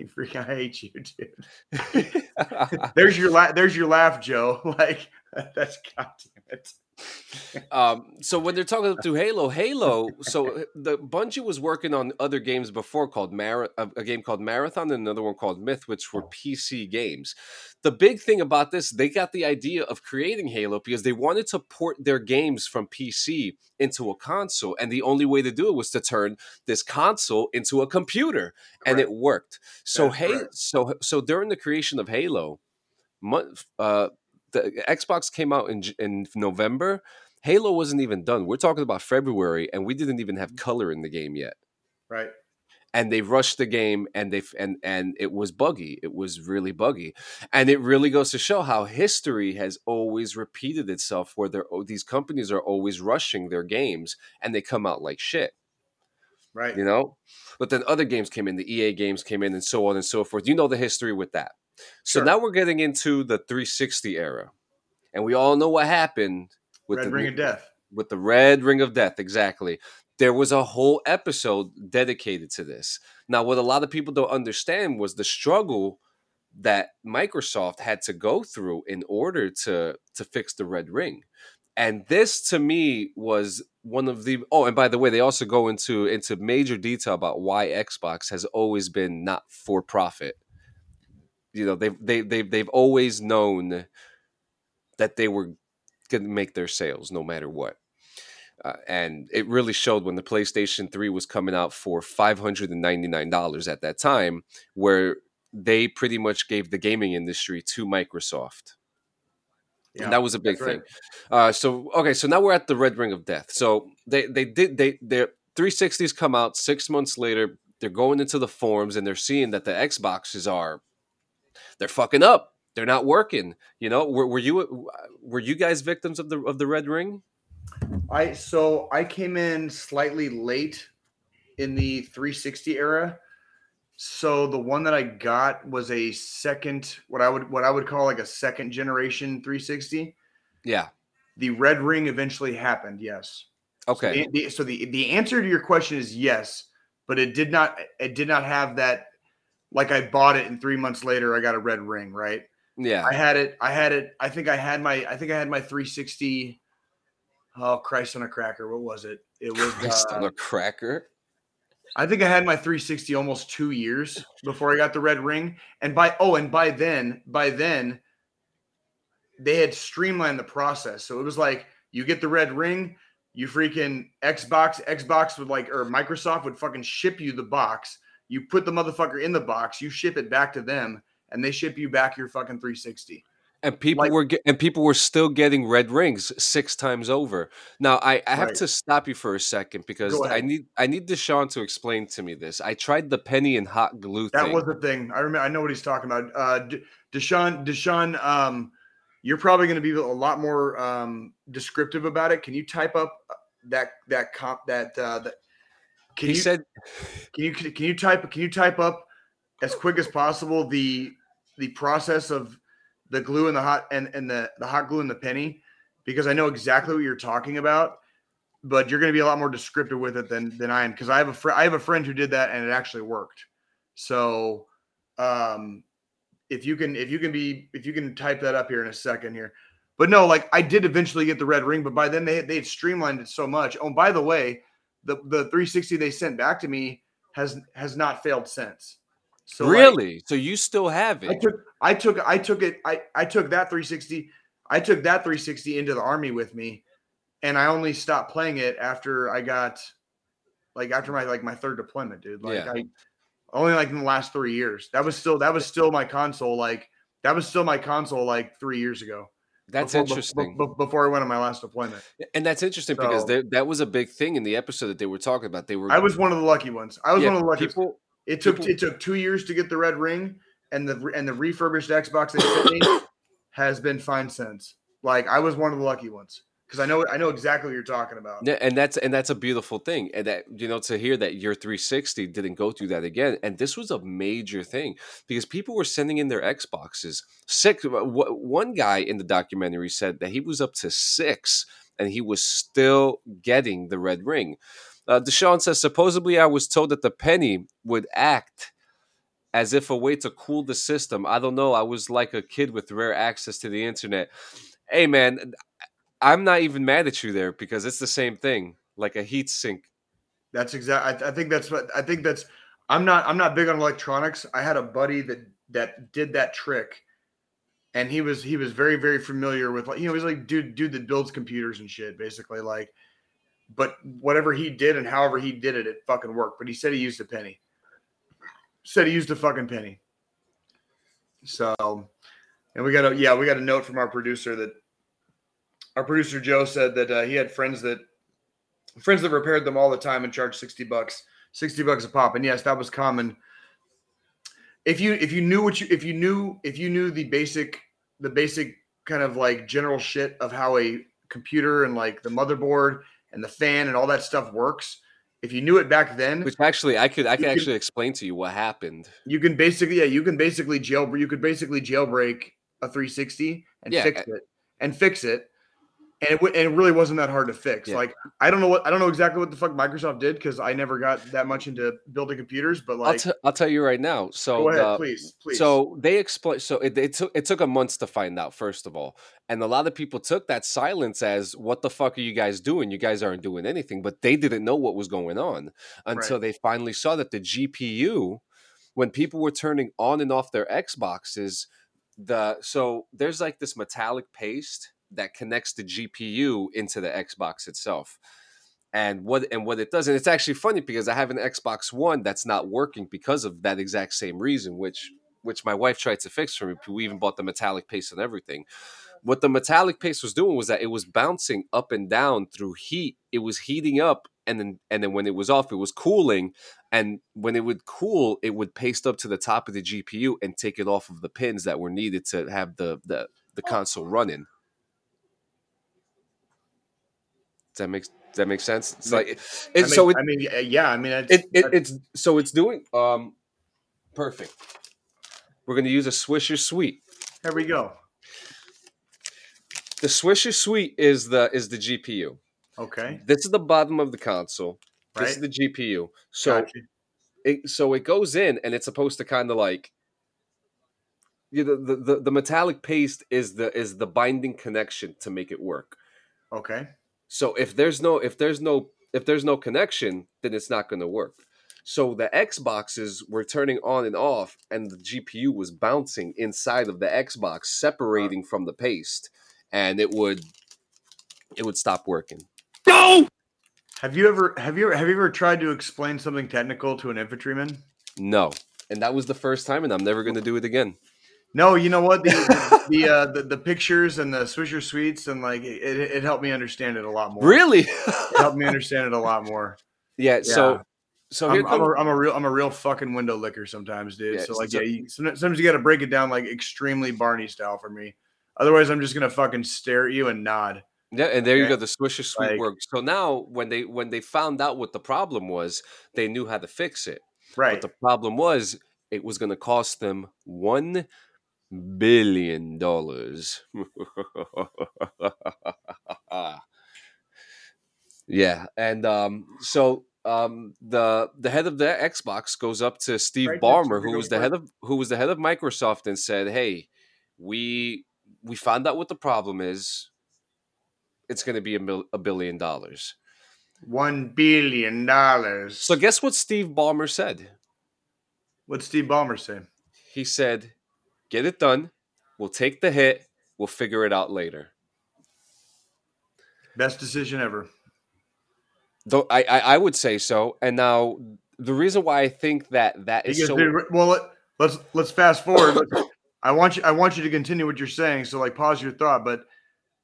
You freaking I hate you, dude. There's your la- there's your laugh, Joe. Like that's goddamn it. Um, so when they're talking to Halo, Halo, so the Bungie was working on other games before called Mar- a, a game called Marathon and another one called Myth, which were PC games. The big thing about this, they got the idea of creating Halo because they wanted to port their games from PC into a console, and the only way to do it was to turn this console into a computer, and it worked. So hey, so so during the creation of Halo, uh, the Xbox came out in in November. Halo wasn't even done. We're talking about February, and we didn't even have mm-hmm. color in the game yet. Right. And they rushed the game, and they and and it was buggy. It was really buggy, and it really goes to show how history has always repeated itself. Where they're, these companies are always rushing their games, and they come out like shit Right. you know but then other games came in the ea games came in and so on and so forth you know the history with that so Sure. now we're getting into the 360 era and we all know what happened with Red the Ring of Death. with the red ring of death exactly there was a whole episode dedicated to this now what a lot of people don't understand was the struggle that microsoft had to go through in order to to fix the red ring and this to me was one of the oh and by the way they also go into into major detail about why xbox has always been not for profit you know they've they, they've they've always known that they were going to make their sales no matter what uh, and it really showed when the PlayStation 3 was coming out for $599 at that time, where they pretty much gave the gaming industry to Microsoft. Yeah. and that was a big that's right. thing. Uh, so okay, so now we're at the Red Ring of Death. So they they did they their 360s come out six months later. They're going into the forums and they're seeing that the Xboxes are they're fucking up. They're not working. You know, were, were you were you guys victims of the of the Red Ring? I so I came in slightly late in the 360 era. So the one that I got was a second what I would what I would call like a second generation 360. Yeah. The red ring eventually happened, yes. Okay. The- the- so the the answer to your question is yes, but it did not it did not have that like I bought it and 3 months later I got a red ring, right? Yeah. I had it. I had it. I think I had my. I think I had my 360. Oh Christ on a cracker! What was it? It was. Christ on Uh, a cracker. I think I had my 360 almost two years before I got the red ring. And by oh, and by then, by then, they had streamlined the process. So it was like you get the red ring, you freaking Xbox, Xbox would like or Microsoft would fucking ship you the box. You put the motherfucker in the box, you ship it back to them, and they ship you back your fucking 360. and people like- were get, and people were still getting red rings six times over. Now I, I have Right. to stop you for a second because I need I need Deshaun to explain to me this. I tried the penny and hot glue That thing. was the thing. I remember. I know what he's talking about. Uh, Deshaun, Deshaun, um, you're probably going to be a lot more um, descriptive about it. Can you type up that that comp that uh, that? Can he you said can you can you type can you type up as quick as possible the the process of the glue and the hot and and the the hot glue and the penny because I know exactly what you're talking about. But you're going to be a lot more descriptive with it than than I am because I have a friend I have a friend who did that and it actually worked. So, um, if you can if you can be if you can type that up here in a second here, but no, like I did eventually get the red ring, but by then they they had streamlined it so much. Oh, by the way, the the 360 they sent back to me has has not failed since. So like, really? so you still have it? I took I took I took it I I took that 360 I took that 360 into the army with me and I only stopped playing it after I got like after my like my third deployment dude like Yeah. I only like in the last 3 years that was still that was still my console like that was still my console like 3 years ago That's before, be- interesting. be- before I went on my last deployment and that's interesting because So- there, that was a big thing in the episode that they were talking about. They were I was one of the lucky ones I was yeah, one of the lucky people It took people- it took two years to get the red ring, and the and the refurbished Xbox they sent me has been fine since. Like I was one of the lucky ones because I know I know exactly what you're talking about. Yeah, and that's and that's a beautiful thing, and that you know to hear that your 360 didn't go through that again, and this was a major thing because people were sending in their Xboxes. Six. One guy in the documentary said that he was up to six, and he was still getting the red ring. Uh, Deshaun says supposedly I was told that the penny would act as if a way to cool the system. I don't know. I was like a kid with rare access to the internet. Hey man, I'm not even mad at you there because it's the same thing, like a heat sink. That's exact. I, I think that's what I think that's. I'm not I'm not big on electronics. I had a buddy that that did that trick, and he was he was very very familiar with like you know he's like dude dude that builds computers and shit basically like. But whatever he did and however he did it, it fucking worked. But he said he used a penny. Said he used a fucking penny. So, and we got a yeah we got a note from our producer that our producer Joe said that uh, he had friends that friends that repaired them all the time and charged 60 bucks 60 bucks a pop and yes that was common if you if you knew what you if you knew if you knew the basic the basic kind of like general shit of how a computer and like the motherboard and the fan and all that stuff works if you knew it back then Which actually, I could I could can- actually explain to you what happened. you can basically yeah you can basically jail you could basically jailbreak a 360 and Yeah, fix it and fix it and it, w- and it really wasn't that hard to fix Yeah. like i don't know what i don't know exactly what the fuck microsoft did because i never got that much into building computers but I'll, like t- I'll tell you right now. So go ahead the- please please So they explain. So it, it took it took a month to find out. First of all, and a lot of people took that silence as "What the fuck are you guys doing? You guys aren't doing anything." But they didn't know what was going on until Right. they finally saw that the GPU, when people were turning on and off their Xboxes, the so there's like this metallic paste that connects the GPU into the Xbox itself. And what and what it does, and it's actually funny because I have an Xbox One that's not working because of that exact same reason, which which my wife tried to fix for me. We even bought the metallic paste and everything. What the metallic paste was doing was that it was bouncing up and down through heat. It was heating up, and then and then when it was off, it was cooling. And when it would cool, it would paste up to the top of the GPU and take it off of the pins that were needed to have the the, the console running. Does that makes that makes sense? It's like I it's mean, so it, I mean, yeah, I mean, it's, it, it it's so it's doing um perfect. We're gonna use a Swisher Sweet. here we go. The Swisher Sweet is the is the GPU. Okay, This is the bottom of the console. This is the GPU. So Gotcha. it so it goes in and it's supposed to kind of like you know, the, the the metallic paste is the is the binding connection to make it work. okay, So if there's no if there's no if there's no connection, then it's not going to work. So the Xboxes were turning on and off, and the GPU was bouncing inside of the Xbox, separating from the paste, and it would it would stop working. No. Have you ever have you ever, have you ever tried to explain something technical to an infantryman? No, and that was the first time, and I'm never going to do it again. No, you know what the the the, uh, the, the pictures and the Swisher Sweets and like it, it, helped me understand it a lot more. Really? It helped me understand it a lot more. yeah. So Yeah. so here I'm, I'm, a, I'm a real I'm a real fucking window licker sometimes, dude. Yeah, so like so- yeah, you, sometimes you got to break it down like extremely Barney style for me. Otherwise, I'm just gonna fucking stare at you and nod. Yeah, and there you go. The Swisher Sweet Like- works. So now, when they when they found out what the problem was, they knew how to fix it. Right. But the problem was, it was going to cost them one billion dollars. yeah, and um, so um, the the head of the Xbox goes up to Steve Right, Ballmer, who was the head of who was the head of Microsoft, and said, "Hey, we we found out what the problem is. It's going to be a, mil- a billion dollars." One billion dollars. So guess what Steve Ballmer said? What'd Steve Ballmer say? He said, "Get it done. We'll take the hit. We'll figure it out later." Best decision ever. Though I, I, I would say so. And now the reason why I think that that is so well, let, let's let's fast forward. Let's- I want you I want you to continue what you're saying. So like pause your thought, but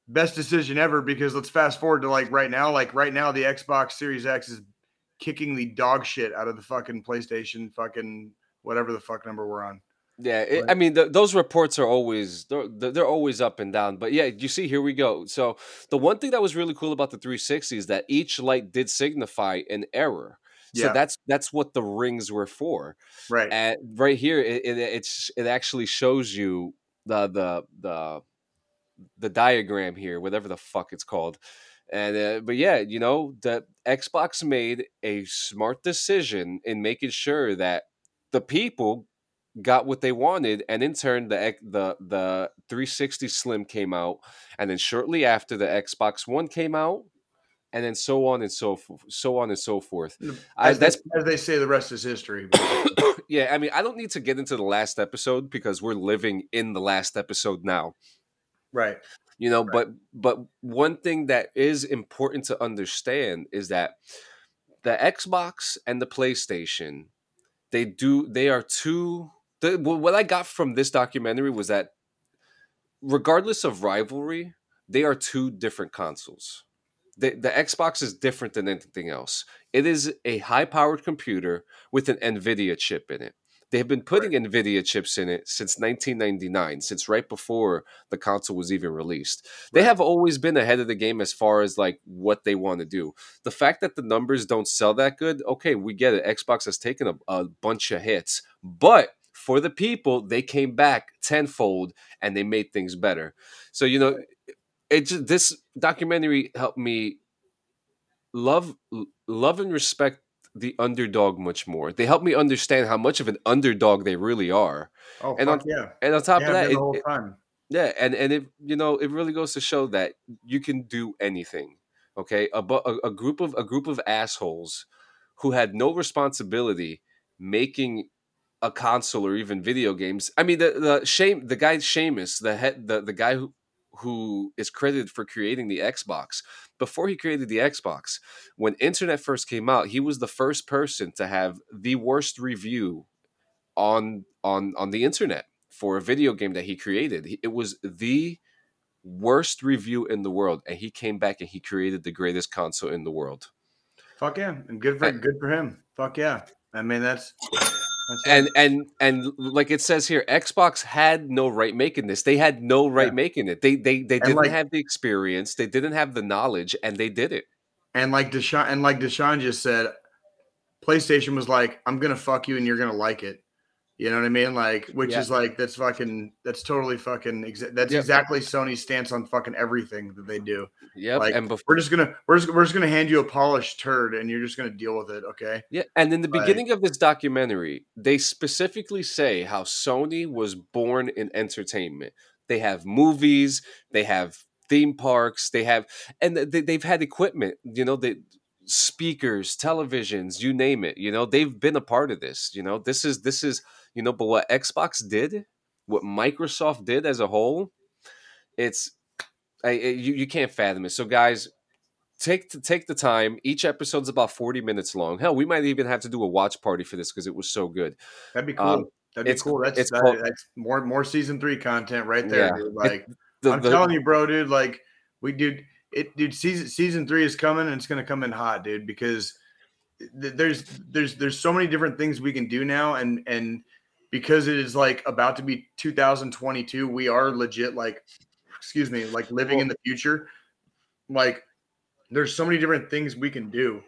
best decision ever because let's fast forward to like right now. Like right now, the Xbox Series X is kicking the dog shit out of the fucking PlayStation fucking whatever the fuck number we're on. Yeah. It, I mean, th- those reports are always they're, they're they're always up and down. But yeah, you see, here we go. So the one thing that was really cool about the 360 is that each light did signify an error. So Yeah. that's that's what the rings were for. Right. And right here, it, it it's it actually shows you the the the the diagram here, whatever the fuck it's called. And uh, but yeah, you know, the Xbox made a smart decision in making sure that the people got what they wanted, and in turn, the the the 360 Slim came out, and then shortly after, the Xbox One came out, and then so on and so forth, so on and so forth. I, As, that's they, as they say, the rest is history. yeah. I mean, I don't need to get into the last episode because we're living in the last episode now. right. you know Right. but but one thing that is important to understand is that the xbox and the playstation they do they are two the, what i got from this documentary was that regardless of rivalry they are two different consoles. The, the xbox is different than anything else. It is a high powered computer with an nvidia chip in it. They have been putting nvidia chips in it since 1999 since right before the console was even released. They have always been ahead of the game as far as like what they want to do. The fact that the numbers don't sell that good okay we get it. Xbox has taken a, a bunch of hits but for the people they came back tenfold and they made things better so you know it just, this documentary helped me love love and respect the underdog much more they helped me understand how much of an underdog they really are Oh And on- yeah. and on top yeah, of that it- it- yeah, and and it you know it really goes to show that you can do anything. Okay, a, a, a group of a group of assholes who had no responsibility making a console or even video games. I mean, the the shame the guy Seamus, the head the the guy who who is credited for creating the Xbox. Before he created the Xbox, when internet first came out, he was the first person to have the worst review on on on the internet for a video game that he created. It was the worst review in the world, and he came back and he created the greatest console in the world. Fuck yeah, and good for And- good for him. Fuck yeah. I mean that's, And and and like it says here, Xbox had no right making this. They had no right Yeah. making it. They they they And, didn't like- have the experience. They didn't have the knowledge, and they did it. and like Deshaun and like Deshaun just said, PlayStation was like, I'm gonna fuck you and you're gonna like it. You know what I mean? Like, which Yeah. is like that's fucking that's totally fucking exa- that's Yep. exactly Sony's stance on fucking everything that they do. Yeah, Like, and before We're just gonna we're just, we're just gonna hand you a polished turd and you're just gonna deal with it. Okay. Yeah, and in the Like- beginning of this documentary, they specifically say how Sony was born in entertainment. They have movies, they have theme parks, they have, and they, they've had equipment. You know, they speakers, televisions, you name it. You know, they've been a part of this. You know, this is this is you know, but what Xbox did, what Microsoft did as a whole, it's I, you you can't fathom it. So guys, take the, take the time. Each episode's about forty minutes long. Hell, we might even have to do a watch party for this because it was so good. That'd be cool. Um, That'd be cool. That's it's that- called- that's more more season three content right there, Yeah. Like The- I'm the- telling you, bro, dude. Like we dude, it dude. Season season three is coming, and it's gonna come in hot, dude. Because th- there's there's there's so many different things we can do now, and and because it is like about to be 2022, we are legit like, excuse me, like living in the future. Like there's so many different things we can do.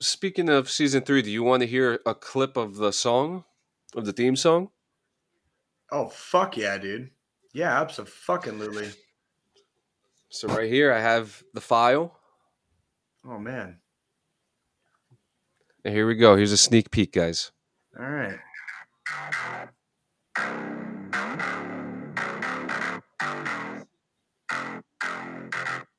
Speaking of season three, do you want to hear a clip of the song, of the theme song? Oh fuck yeah, dude. Yeah, absolutely. So right here, I have the file, Oh man. and here we go. Here's a sneak peek, guys. All right. Thank you.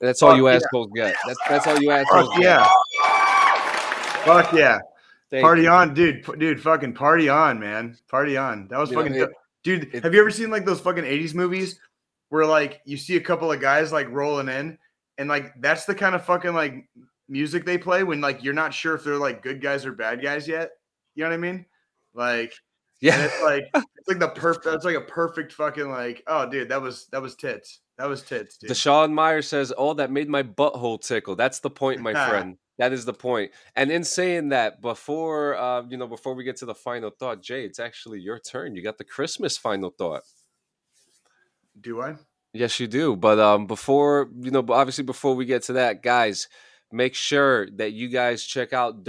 That's all Fuck you yeah. assholes get. That's that's all you assholes Fuck get. yeah. Fuck yeah. Thank Party you. on, dude. P- Dude, fucking party on, man. Party on. That was fucking it-. Dude, it- have you ever seen like those fucking 80s movies where like you see a couple of guys like rolling in and like that's the kind of fucking like music they play when like you're not sure if they're like good guys or bad guys yet. You know what I mean? Like and Yeah, it's like it's like the perfect that's like a perfect fucking like oh dude, that was that was tits. That was tits, dude. Deshaun Meyer says, "Oh, that made my butthole tickle." That's the point, my friend. That is the point. And in saying that, before uh, you know, before we get to the final thought, Jay, it's actually your turn. You got the Christmas final thought. Do I? Yes, you do. But um, before you know, obviously before we get to that, guys, make sure that you guys check out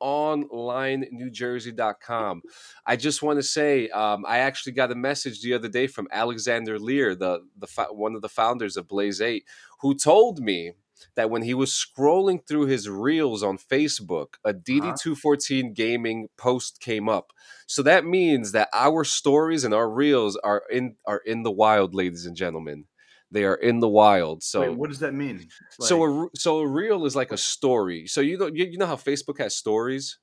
www.blaze8onlinenewjersey.com. I just want to say, um, I actually got a message the other day from Alexander Lear, the the one of the founders of Blaze Eight, who told me that when he was scrolling through his reels on Facebook, a DD214 gaming post came up. So that means that our stories and our reels are in are in the wild, ladies and gentlemen. They are in the wild. So Wait, what does that mean? so a so a reel is like a story. So you know you, know how Facebook has stories.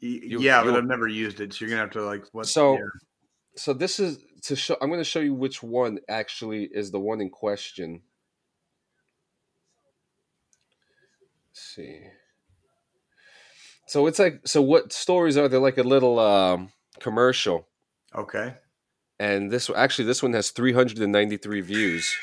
You- yeah, but I've never used it, so you're gonna have to like what? So yeah. so this is to show. I'm going to show you which one actually is the one in question. Let's see. So it's like so. What stories are there? Like a little um, commercial, okay. And this actually this one has 393 views.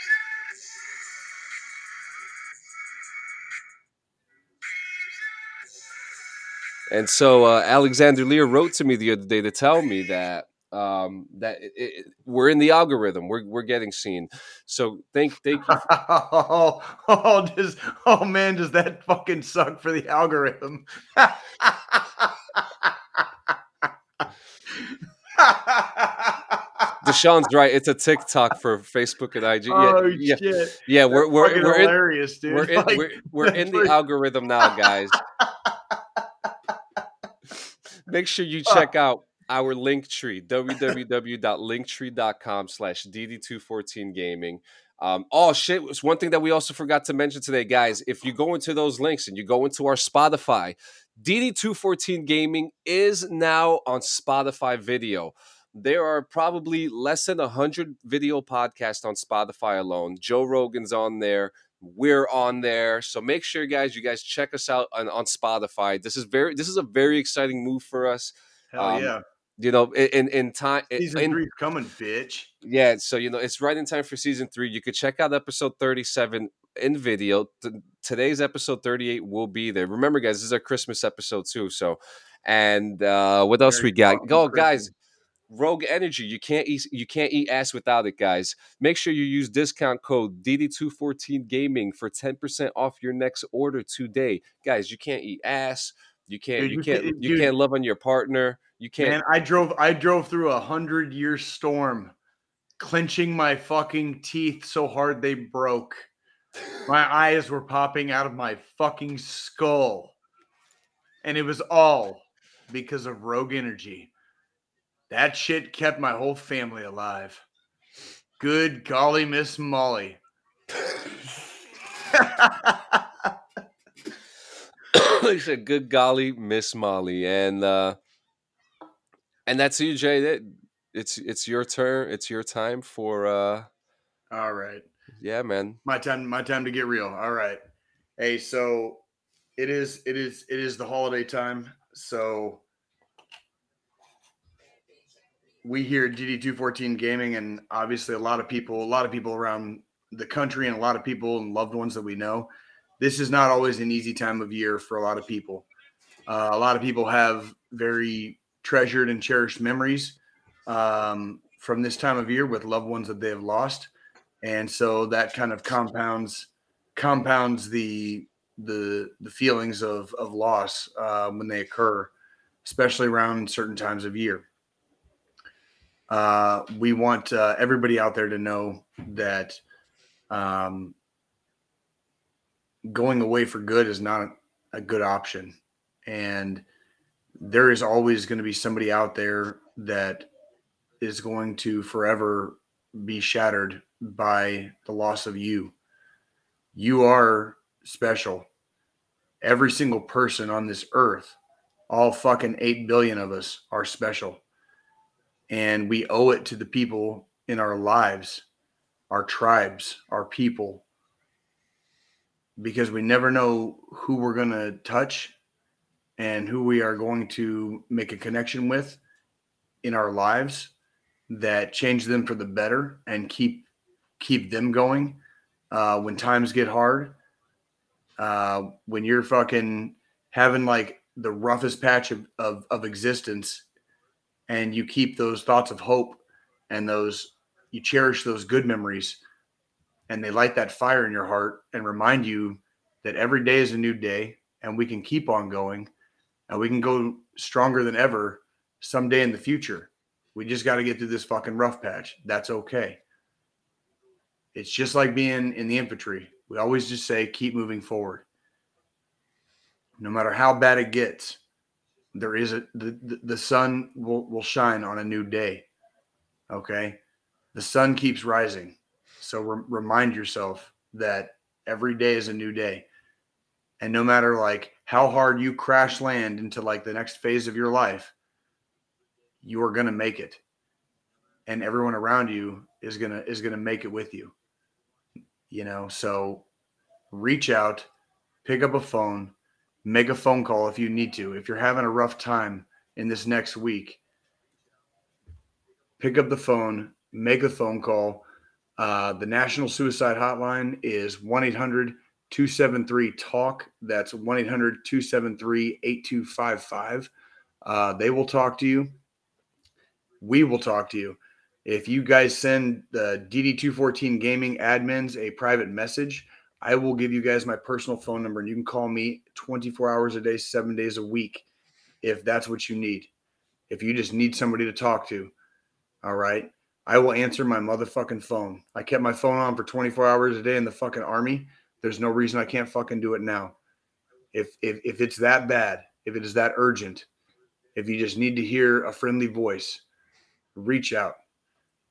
And so uh, Alexander Lear wrote to me the other day to tell me that um, that it, it, we're in the algorithm. We're we're getting seen. So thank thank you. oh, oh, does oh man, does that fucking suck for the algorithm? Deshaun's right. It's a TikTok for Facebook and IG. Yeah, oh yeah, shit! yeah. We're we're we're in, dude. we're in Like, we're, we're in the algorithm now, guys. Make sure you check out our link tree www.linktree.com slash dd214gaming um, oh shit was one thing that we also forgot to mention today guys if you go into those links and you go into our spotify dd214 gaming is now on spotify video there are probably less than 100 video podcasts on spotify alone. Joe rogan's on there. We're on there. So make sure guys you guys check us out on, on spotify. This is very this is a very exciting move for us. Hell um, yeah! you know in in, time Season in, three's coming, bitch. yeah so you know it's right in time for season three. You could check out episode 37 in video. T- today's episode 38 will be there. Remember guys this is our christmas episode too so and uh what else Merry we got? Go guys. Christmas. Rogue Energy. You can't eat you can't eat ass without it, guys. Make sure you use discount code DD214 Gaming for 10% off your next order today. Guys, you can't eat ass. You can't Dude, you can't- you can't love on your partner. You can't Man, I drove I drove through a hundred year storm, clenching my fucking teeth so hard they broke. My eyes were popping out of my fucking skull. And it was all because of Rogue Energy. That shit kept my whole family alive. Good golly, Miss Molly. he said, "Good golly, Miss Molly," and uh, and that's you, Jay. That it's it's your turn. It's your time for uh, all right. yeah, man. my time my time to get real all right hey so it is it is it is the holiday time so we hear at dd214 gaming and obviously a lot of people a lot of people around the country and a lot of people and loved ones that we know. This is not always an easy time of year for a lot of people. Uh, a lot of people have very treasured and cherished memories um, from this time of year with loved ones that they have lost. And so that kind of compounds compounds the the the feelings of of loss uh, when they occur, especially around certain times of year. Uh, we want uh, everybody out there to know that um, going away for good is not a good option, and there is always going to be somebody out there that is going to forever be shattered by the loss of you. You are special. Every single person on this earth, all fucking 8 billion of us, are special. And we owe it to the people in our lives, our tribes, our people, because we never know who we're going to touch and who we are going to make a connection with in our lives that change them for the better and keep keep them going uh, when times get hard. Uh, when you're fucking having like the roughest patch of, of, of existence and you keep those thoughts of hope and those you cherish those good memories and they light that fire in your heart and remind you that every day is a new day and we can keep on going and we can go stronger than ever someday in the future we just got to get through this fucking rough patch. That's okay. It's just like being in the infantry. We always just say, keep moving forward. No matter how bad it gets, there is a the, the, sun will, will shine on a new day. Okay. The sun keeps rising. So re- remind yourself that every day is a new day. And no matter like how hard you crash land into like the next phase of your life, you are going to make it and everyone around you is going to is going to make it with you you know so reach out pick up a phone make a phone call if you need to. If you're having a rough time in this next week pick up the phone make a phone call. Uh, the national suicide hotline is 1-800-273-talk that's 1-800-273-8255 uh, they will talk to you. We will talk to you. If you guys send the DD214 Gaming admins a private message, I will give you guys my personal phone number and you can call me 24 hours a day, seven days a week if that's what you need. If you just need somebody to talk to, all right, I will answer my motherfucking phone. I kept my phone on for 24 hours a day in the fucking army. There's no reason I can't fucking do it now. If, if, if it's that bad, if it is that urgent, if you just need to hear a friendly voice, reach out.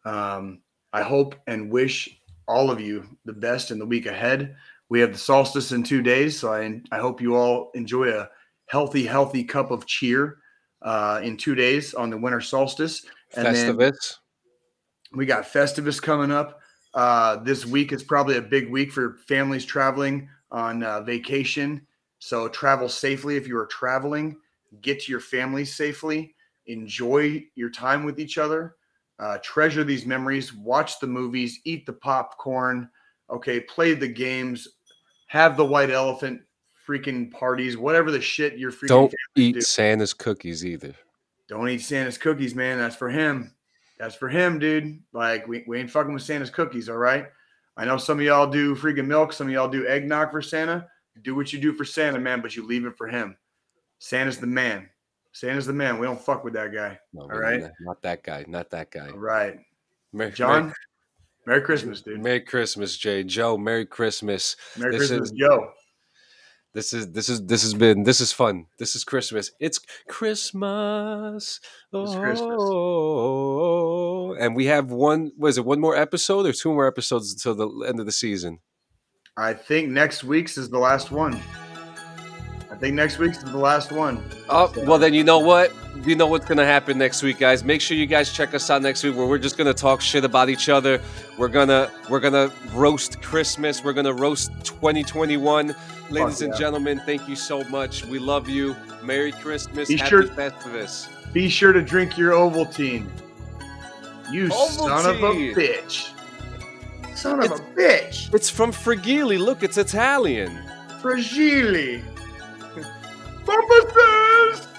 Um, I hope and wish all of you the best in the week ahead. We have the solstice in two days, so I, I hope you all enjoy a healthy, healthy cup of cheer uh, in two days on the winter solstice. And then Festivus. we got Festivus coming up. Uh, this week is probably a big week for families traveling on uh, vacation. So travel safely if you are traveling. Get to your family safely. Enjoy your time with each other. Uh, treasure these memories. Watch the movies. Eat the popcorn. Okay, play the games. Have the white elephant freaking parties. Whatever the shit you're freaking Don't eat do. Santa's cookies either. don't eat Santa's cookies, man. That's for him. That's for him, dude. Like we, we ain't fucking with Santa's cookies, all right? I know some of y'all do freaking milk, some of y'all do eggnog for Santa. Do what you do for Santa, man, but you leave it for him. Santa's the man. Santa's the man. We don't fuck with that guy. No, All no, not that guy. Not that guy. All right. Merry, John, Merry Christmas, dude. Merry Christmas, Jay. Joe, Merry Christmas. Merry this Christmas, is- Joe. This is this is this has been this is fun. This is Christmas. It's Christmas. It's Christmas. Oh, and we have one. Was it one more episode or two more episodes until the end of the season? I think next week's is the last one. Think next week's the last one. Oh, well, then you know what? You know what's going to happen next week, guys. Make sure you guys check us out next week where we're just going to talk shit about each other. We're going to we're going to roast Christmas. We're going to roast 2021. Ladies and gentlemen, thank you so much. We love you. Merry Christmas. Be Happy sure- Festivus. Be sure to drink your Ovaltine. You son of a bitch. Son of It's- a bitch. It's from Frigili. Look, it's Italian. Fragile. Papa says.